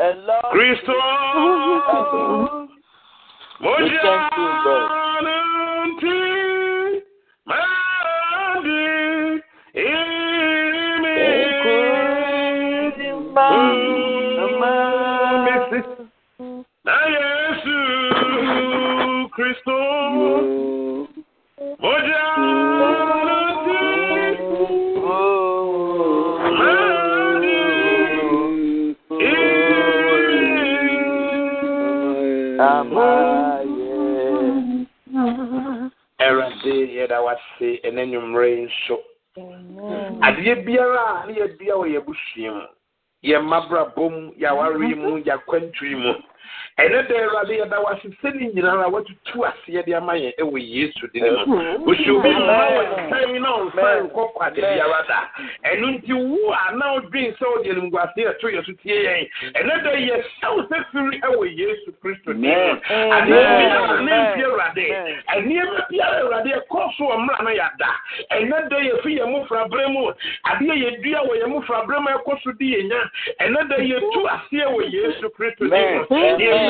nanti madi Awurade yɛda wase ɛna nnwummerɛ nso. Adeɛ biara a ne yɛdua wɔ yɛabusua mu yɛ mmabrabɔ mu yɛawareɛ mu yɛakwantui mu ɛnɛ da awurade yɛda wase sɛne nyinara watutu aseɛ de ama yɛn ɛwɔ yesu de ne mu ɔhyɛ obi mma wɔsɛn na ɔmfa nkɔ kwade biara da. Ɛno nti wo a na wodwen sɛ wode animguase ɛto yɛ so tie yɛn ɛnɛ da yɛhyɛw sɛ firi ɛwɔ yesu kristo din mu. Adeɛ ne mfi awurade. Ɛnneɛma biara awurade ɛkɔ so wɔ mmara no yɛada. Ɛnɛ da yɛfi yɛn mofraberɛ mu. Adeɛ yɛdua wɔ yɛn mofraberɛ mu ɛkɔ so di yɛnya ɛnɛ da yɛtu aseɛ wɔ yesu kristo din mu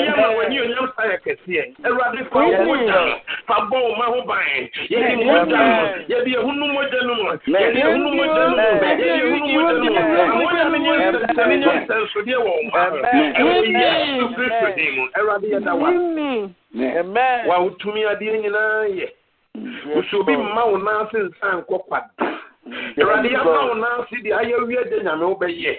wobɛyɛ ma w'ani onyam sa yɛ kɛseɛ awurade fa wo mogya fa bɔ wo ma ho ban yɛde mogya no yɛde yɛhunu mogya no mu yɛde yɛhunu mogya no mu yɛde yɛhunu mogya no mu amogya no nyɛ nsɛnsɛne nyɛ nsɛnsodeɛ wɔ wo ma ɛwɔ yesu kristo din mu awurade yɛda wa wa wo tumi adeɛ nyinaa yɛ wohyɛ obi mma wo nan ase nsa nkɔ kwada awurade yɛma wo nan ase deɛ ayɛ wie gye nyame wobɛyɛ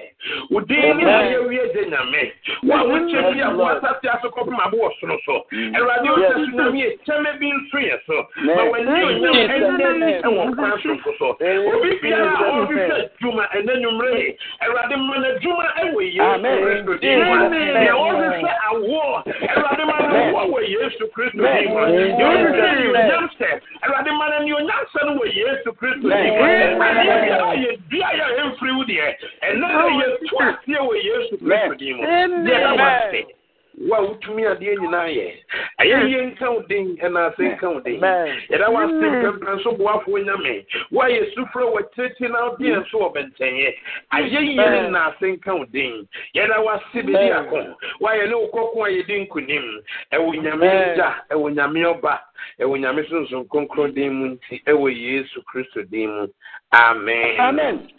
wo din ne ayɛ wie gye nyame. Wo a wokyɛ bi a wo asase ase kɔpem abo wɔ soro so. Awurade wohyɛ so nyame yɛ kyɛmɛ bi nso yɛ so. Ma w'ani onyam ɛnɛ ɛwɔ kwan sonko so obi biara a ɔrehwehwɛ adwuma ɛnɛ nwummerɛ yi awurade ma no adwuma ɛwɔ yesu kristo din mu deɛ ɔrehwehwɛ awoɔ awurade ma no awoɔ wɔ yesu kristo din mu deɛ ɔrehwehwɛ anuonyam sɛ awurade ma no anuonyam sɛ no wɔ yesu kristo din mu adeɛ biara yɛ dua yɛ ɛmfiri wo deɛ ɛnɛ yɛtu aseɛ wɔ yesu kristo din mu deɛ ɛda wase wo a wotumi adeɛ nyinaa yɛ ɛyɛ yie nka wo den. Ɛna ase nka wo den yɛda wase mpɛmpɛ nso boafoɔ nyame wo a yɛsufrɛ wɔ tiritiri na wodeɛ nso wɔ bɛntɛnyɛ ayɛ yie ne na ase nka wo den. Yɛda wase bɛdi ako wo a yɛne wo kɔko a yɛdi nkonim. Ɛwɔ nyame agya ɛwɔ nyame ɔba. Ɛwɔ nyame sonson kronkron den mu nti ɛwɔ yesu kristo den mu amen Amen.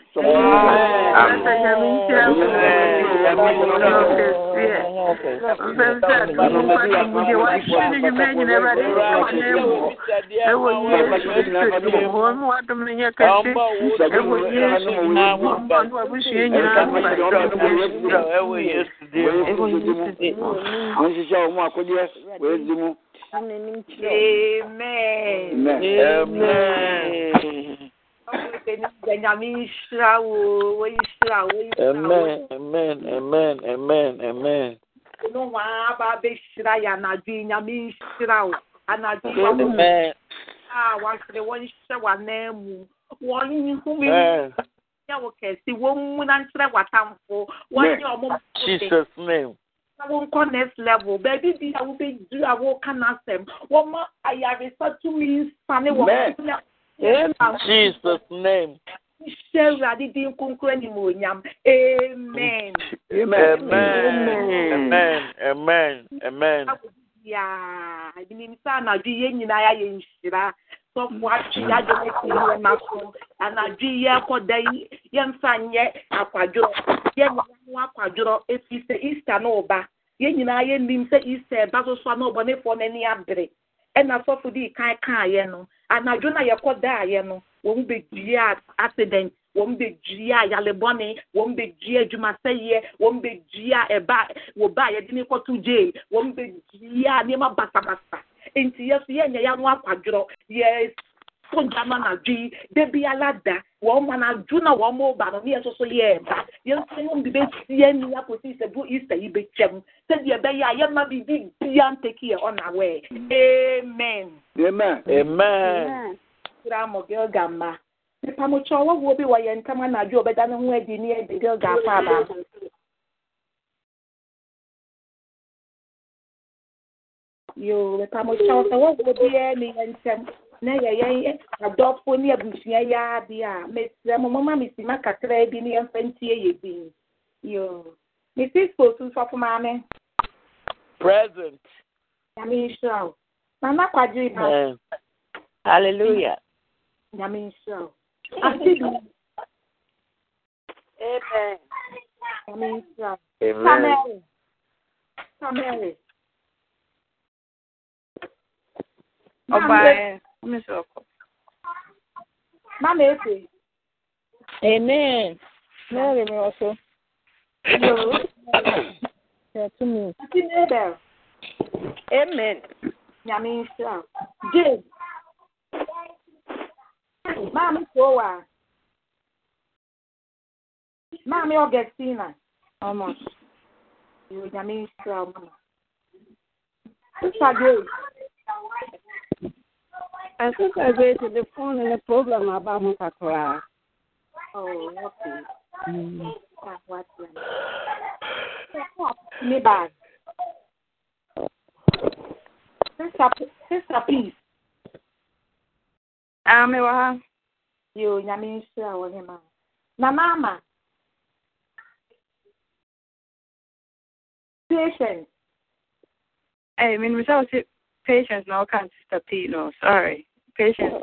nhyehyɛ wɔ mu akodeɛ wɔadi mu Amen. Amen. Amen. Amen. Amen. Amen. Amen. Amen. yi wɔn Amen. a wɔahwere wɔnhyɛ w'anan mu wɔnhome Amen. nyɛ wo kɛse wɔmmu na nkyerɛ w'atamfo wɔnyɛ ɔmo mfode Jesus' name. Na wonkɔ next level. Baabi bi a wobɛduru a woka n'asɛm wɔma ayaresa tumi nsane Amen. wɔ Jesus' name. hyɛ awurade din kronkro animuonyam amen. Amen. Amen. Amen. Amen. yaa menim sɛ anadwo yɛn nyinaa yɛayɛ nhyira sɔfo atwe yɛagye no yɛ na so anadwo yi yɛrekɔda yi yɛmfa nyɛ akwadworɔ yɛnyɛ ho akwadworɔ ɛfiri sɛ easter no ɔba yɛn nyinaa yɛnim sɛ easter ɛba so so a na ɔbɔnefoɔ n'ani abere. Ɛna sɔfo dii kan kaeɛ no anadwo no a yɛkɔdaeɛ no wɔn bɛdua accident wɔn bɛdua ayalebɔne wɔn bɛdua adwumasɛyɛ wɔn bɛdua ɛba wɔba yɛde ne kɔto jail wɔn bɛdua nneɛma basabasa. Nti yɛ so yɛnyɛ yɛn ano akwadworɔ yɛ tonjama na dwi bebi ala da wɔn ma na du na wɔn mo ba no ne yɛ soso yɛ ba yɛn nso yɛn bi bɛ tie ni akɔsi sɛ bu isa yi bɛ kyɛm sɛdeɛ ɛbɛyɛ a yɛn ma bi bi bia ntɛki yɛ ɔna wɛ amen. amen. amen. kura mo gilga ma nipa mo kyɛ ɔwɔ wo bi wɔ yɛn ntam anadwo ɔbɛda ne ho adi ne ɛdi gilga afa aba. yoo nipa mo kyɛ ɔsɛ wɔ wo bi yɛ ne yɛn ntam. Na yɛ yɛn adɔfo ne abusua yɛ adeɛ a mesrɛ mo moma mesima kakra bi ne yɛmfa ntie yɛ din yo mesi sposu sɔfo maame Present. nyame nhyira wo nana kwadwere ba Amen. Hallelujah. nyame nhyira wo [LAUGHS] ase bi Amen. nyame nhyira wo Amen. Samari. Samari. umyisi wakho mamethi amen mary me also. Amen. Nyamisha. Jane. Maami Kowa. Maami Augustina. Ọmọ. Nyamisha mama. Sister Grace. Asesa Grace de fone ne program aba ho kakra. Oh, okay. Ah, what then? Me bag. Sister, Sister Peace. Ame wɔ ha. Yo, nyame nhyira wɔ ne ma. Na mama. Patient. Ɛy, menimisa wo sɛ patience na ɔka sister P no. Sorry. Patience.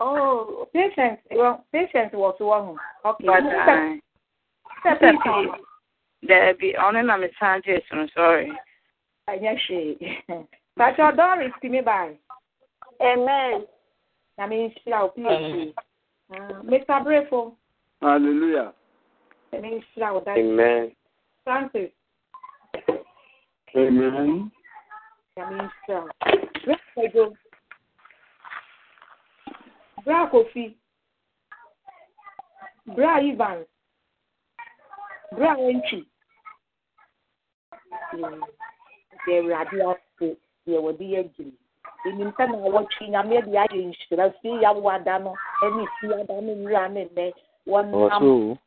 Oh, patience. Well, patient was one. Okay. But Sister- [LAUGHS] uh, Sister sister Peace. P, daabi, ɔno na mesan gye so no. Sorry. Ɛnyɛ hwee. Patrɔ Doris ti mi baa. Amen. Nyame nhyira wo PhD. Ah, Mr. Brefo. Hallelujah. Nyame nhyira wo dad. Amen. Francis. Amen. Nyame nhyira wo. Bra Kwadwo. Bra Kofi. Bra Evans. Bra Entry. Deɛ Awurade ase deɛ wɔde yɛ gyiri. Enim sɛ na wɔtwe nyame de ayɛ nhyira fie yawada no ɛne fie ada ne nwura ne nnɛ wɔnam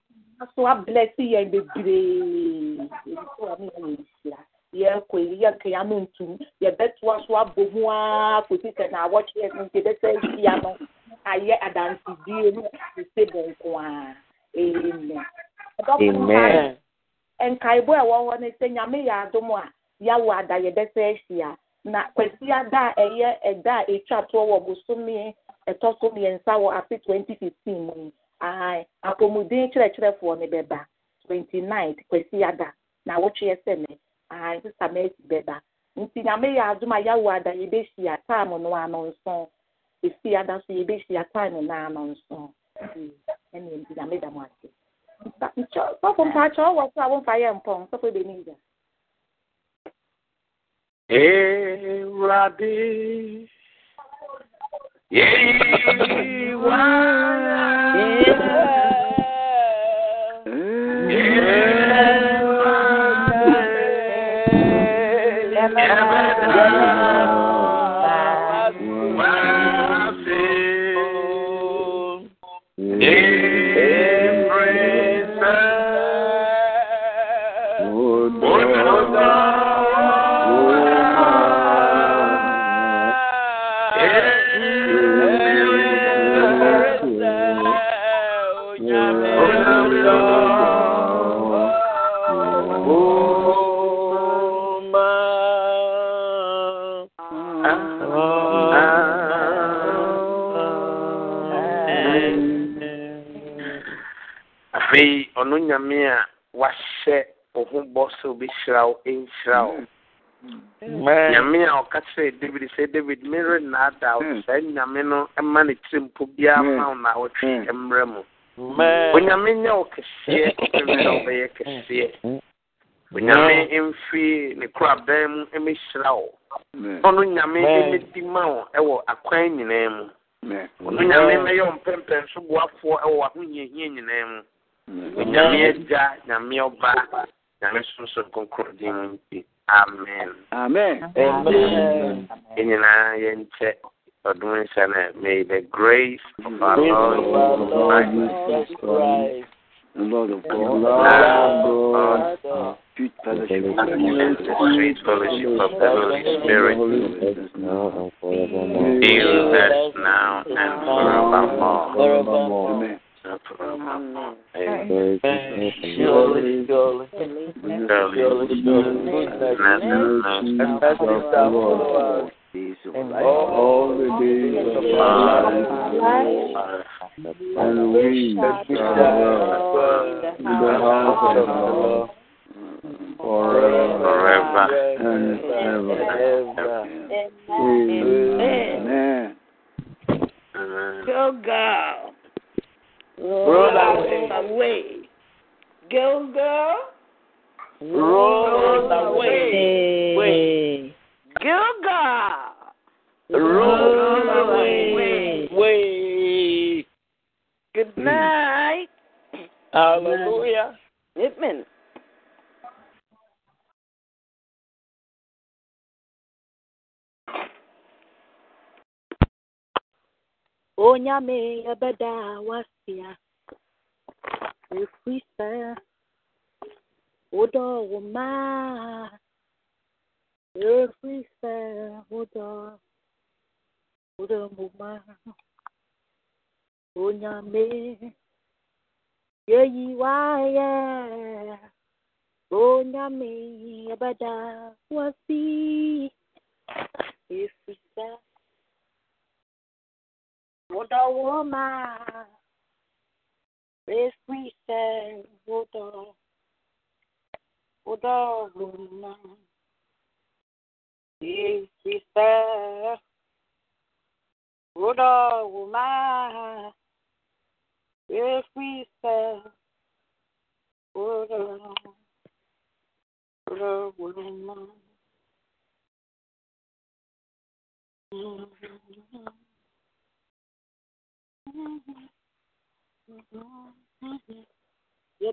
so ablɛsi yɛn bebree ebi sɛ wɔn yɛ nhyira yɛkɔ yi yɛkɛ ya no ntum yɛbɛtoa so abɔ mu aa kòsi sɛ na awɔtwe yɛ no nti ebɛsɛ ahyia no ayɛ adansidie no sise bɔnko aa amen. Amen. nkaebo a ɛwɔ hɔ no sɛ nyame yɛ adom a yawo ada yɛbɛsɛ ahyia na kwasi ada a ɛyɛ ɛda a etwa toɔ wɔ bosome ɛtɔ so mmiɛnsa wɔ afe twenty fifteen mu ahan apɔmuden kyerɛkyerɛfoɔ no bɛba twenty nine kwasi ada na awotwe sɛ ne ahan sisa mɛsi bɛba nti nyame yɛ adom a yawo ada yɛbɛhyia taam no ano nson. esi adaso yɛbɛhyia time naa no nson ɛne nti nyame da mo ase sɔfo mpakyɛ ɔwɔ so a womfa yɛ mpɔn sɔfo bɛni gya Ewurade yeyi Yeah. Yeyiwa afei ɔno nyame a wahyɛ wo ho bɔ sɛ obɛhyira wo ɛnhyira wo. Nyame a ɔka kyerɛɛ david sɛ david merennaadaa wo. Saa nyame no ɛma ne tiri mpo biara ma wo na wotwe mmerɛ mu. Onyame nyɛ wo kɛseɛ. Ɛwerɛ wobɛyɛ kɛseɛ. Onyame mfiri ne korabɛn mu ɛmɛhyira wo. Ɔno nyame ɛmɛdi ma wo ɛwɔ akwan nyinaa mu. Ɔno nyame mɛyɛ wo mpɛmpɛnso boafoɔ ɛwɔ w'ahohiahia nyinaa mu. Nyame ɔba nyame sonson kronkron din mu nti amen. Amen. yɛn nyinaa yɛnkyɛ ɔdom nhyɛ no may the grace of our lord jesus christ The Lord of God, love of God fellowship and the sweet fellowship of the holy spirit. Be with us now and forevermore. Amen. And forevermore Surely, surely. Surely, surely goodness and mercy follow us Days of and life. all the days of our life, and we that we shall shall dwell in the house of the Lord. Forever. Forever. And ever. ever. Amen. Amen. Amen. Gilgal. Roll away, away. Gilgal. roll away, way, Gilgal. roll away, way. Good night. Hallelujah. Amen. Onyame yɛbɛda wasia ɛfiri sɛ wodɔ wo maa ɛfiri sɛ onyame yɛyi wayɛ. Onyame yɛbɛda wasi ɛfiri sɛ wodɔ wo maa ɛfiri sɛ wodɔ wodɔ wo maa ɛfiri sɛ wodɔ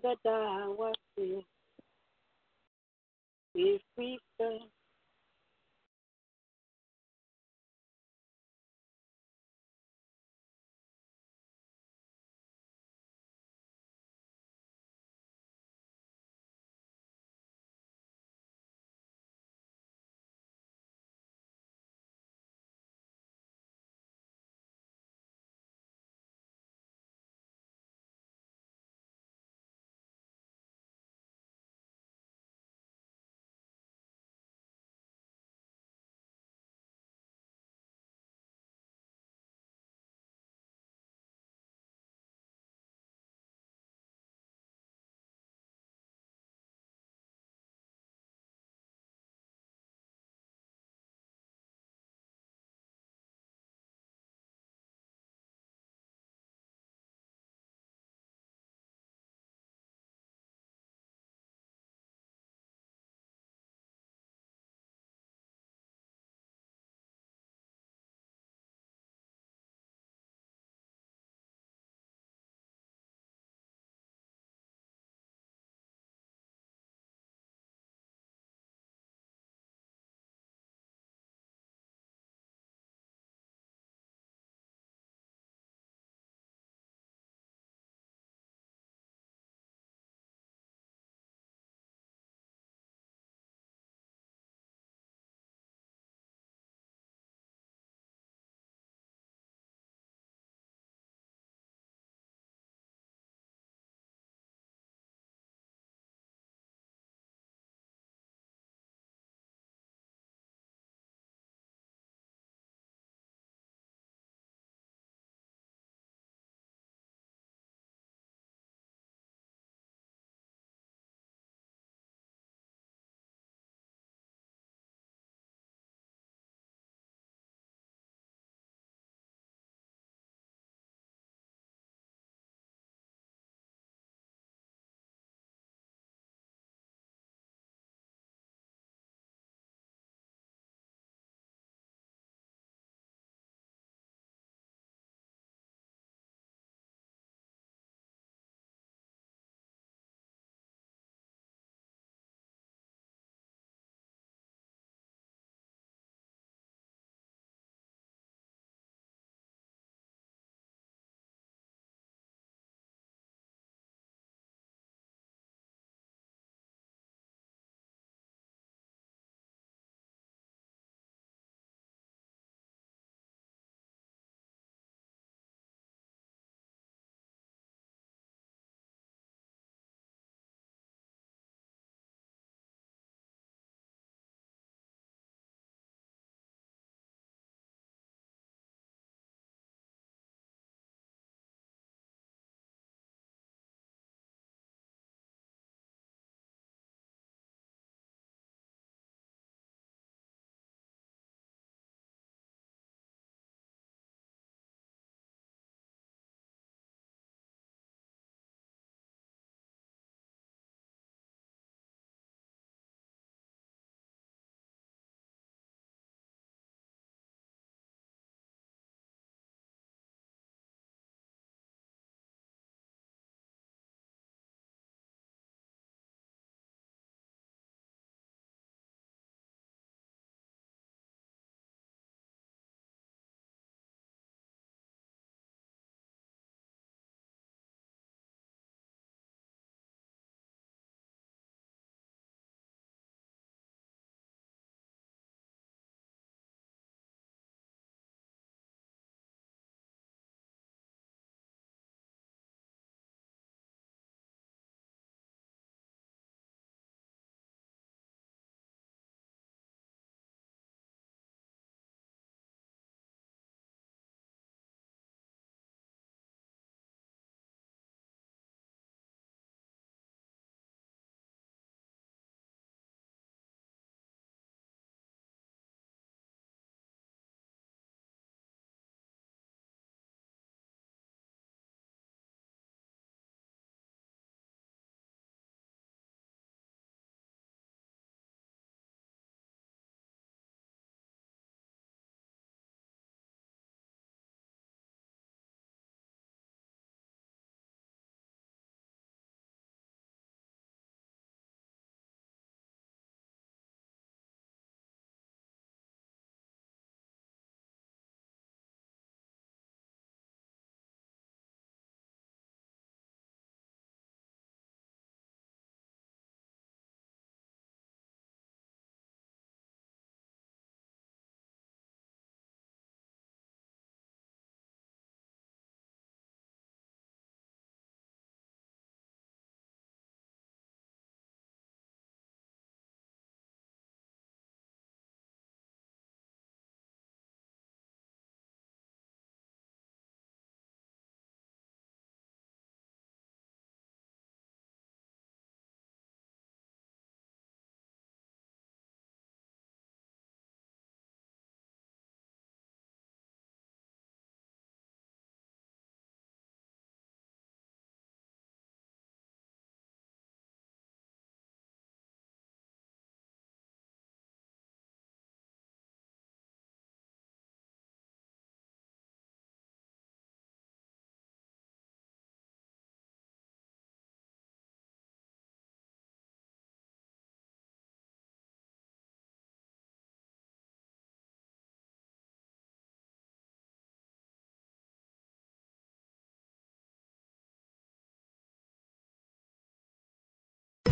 da da da.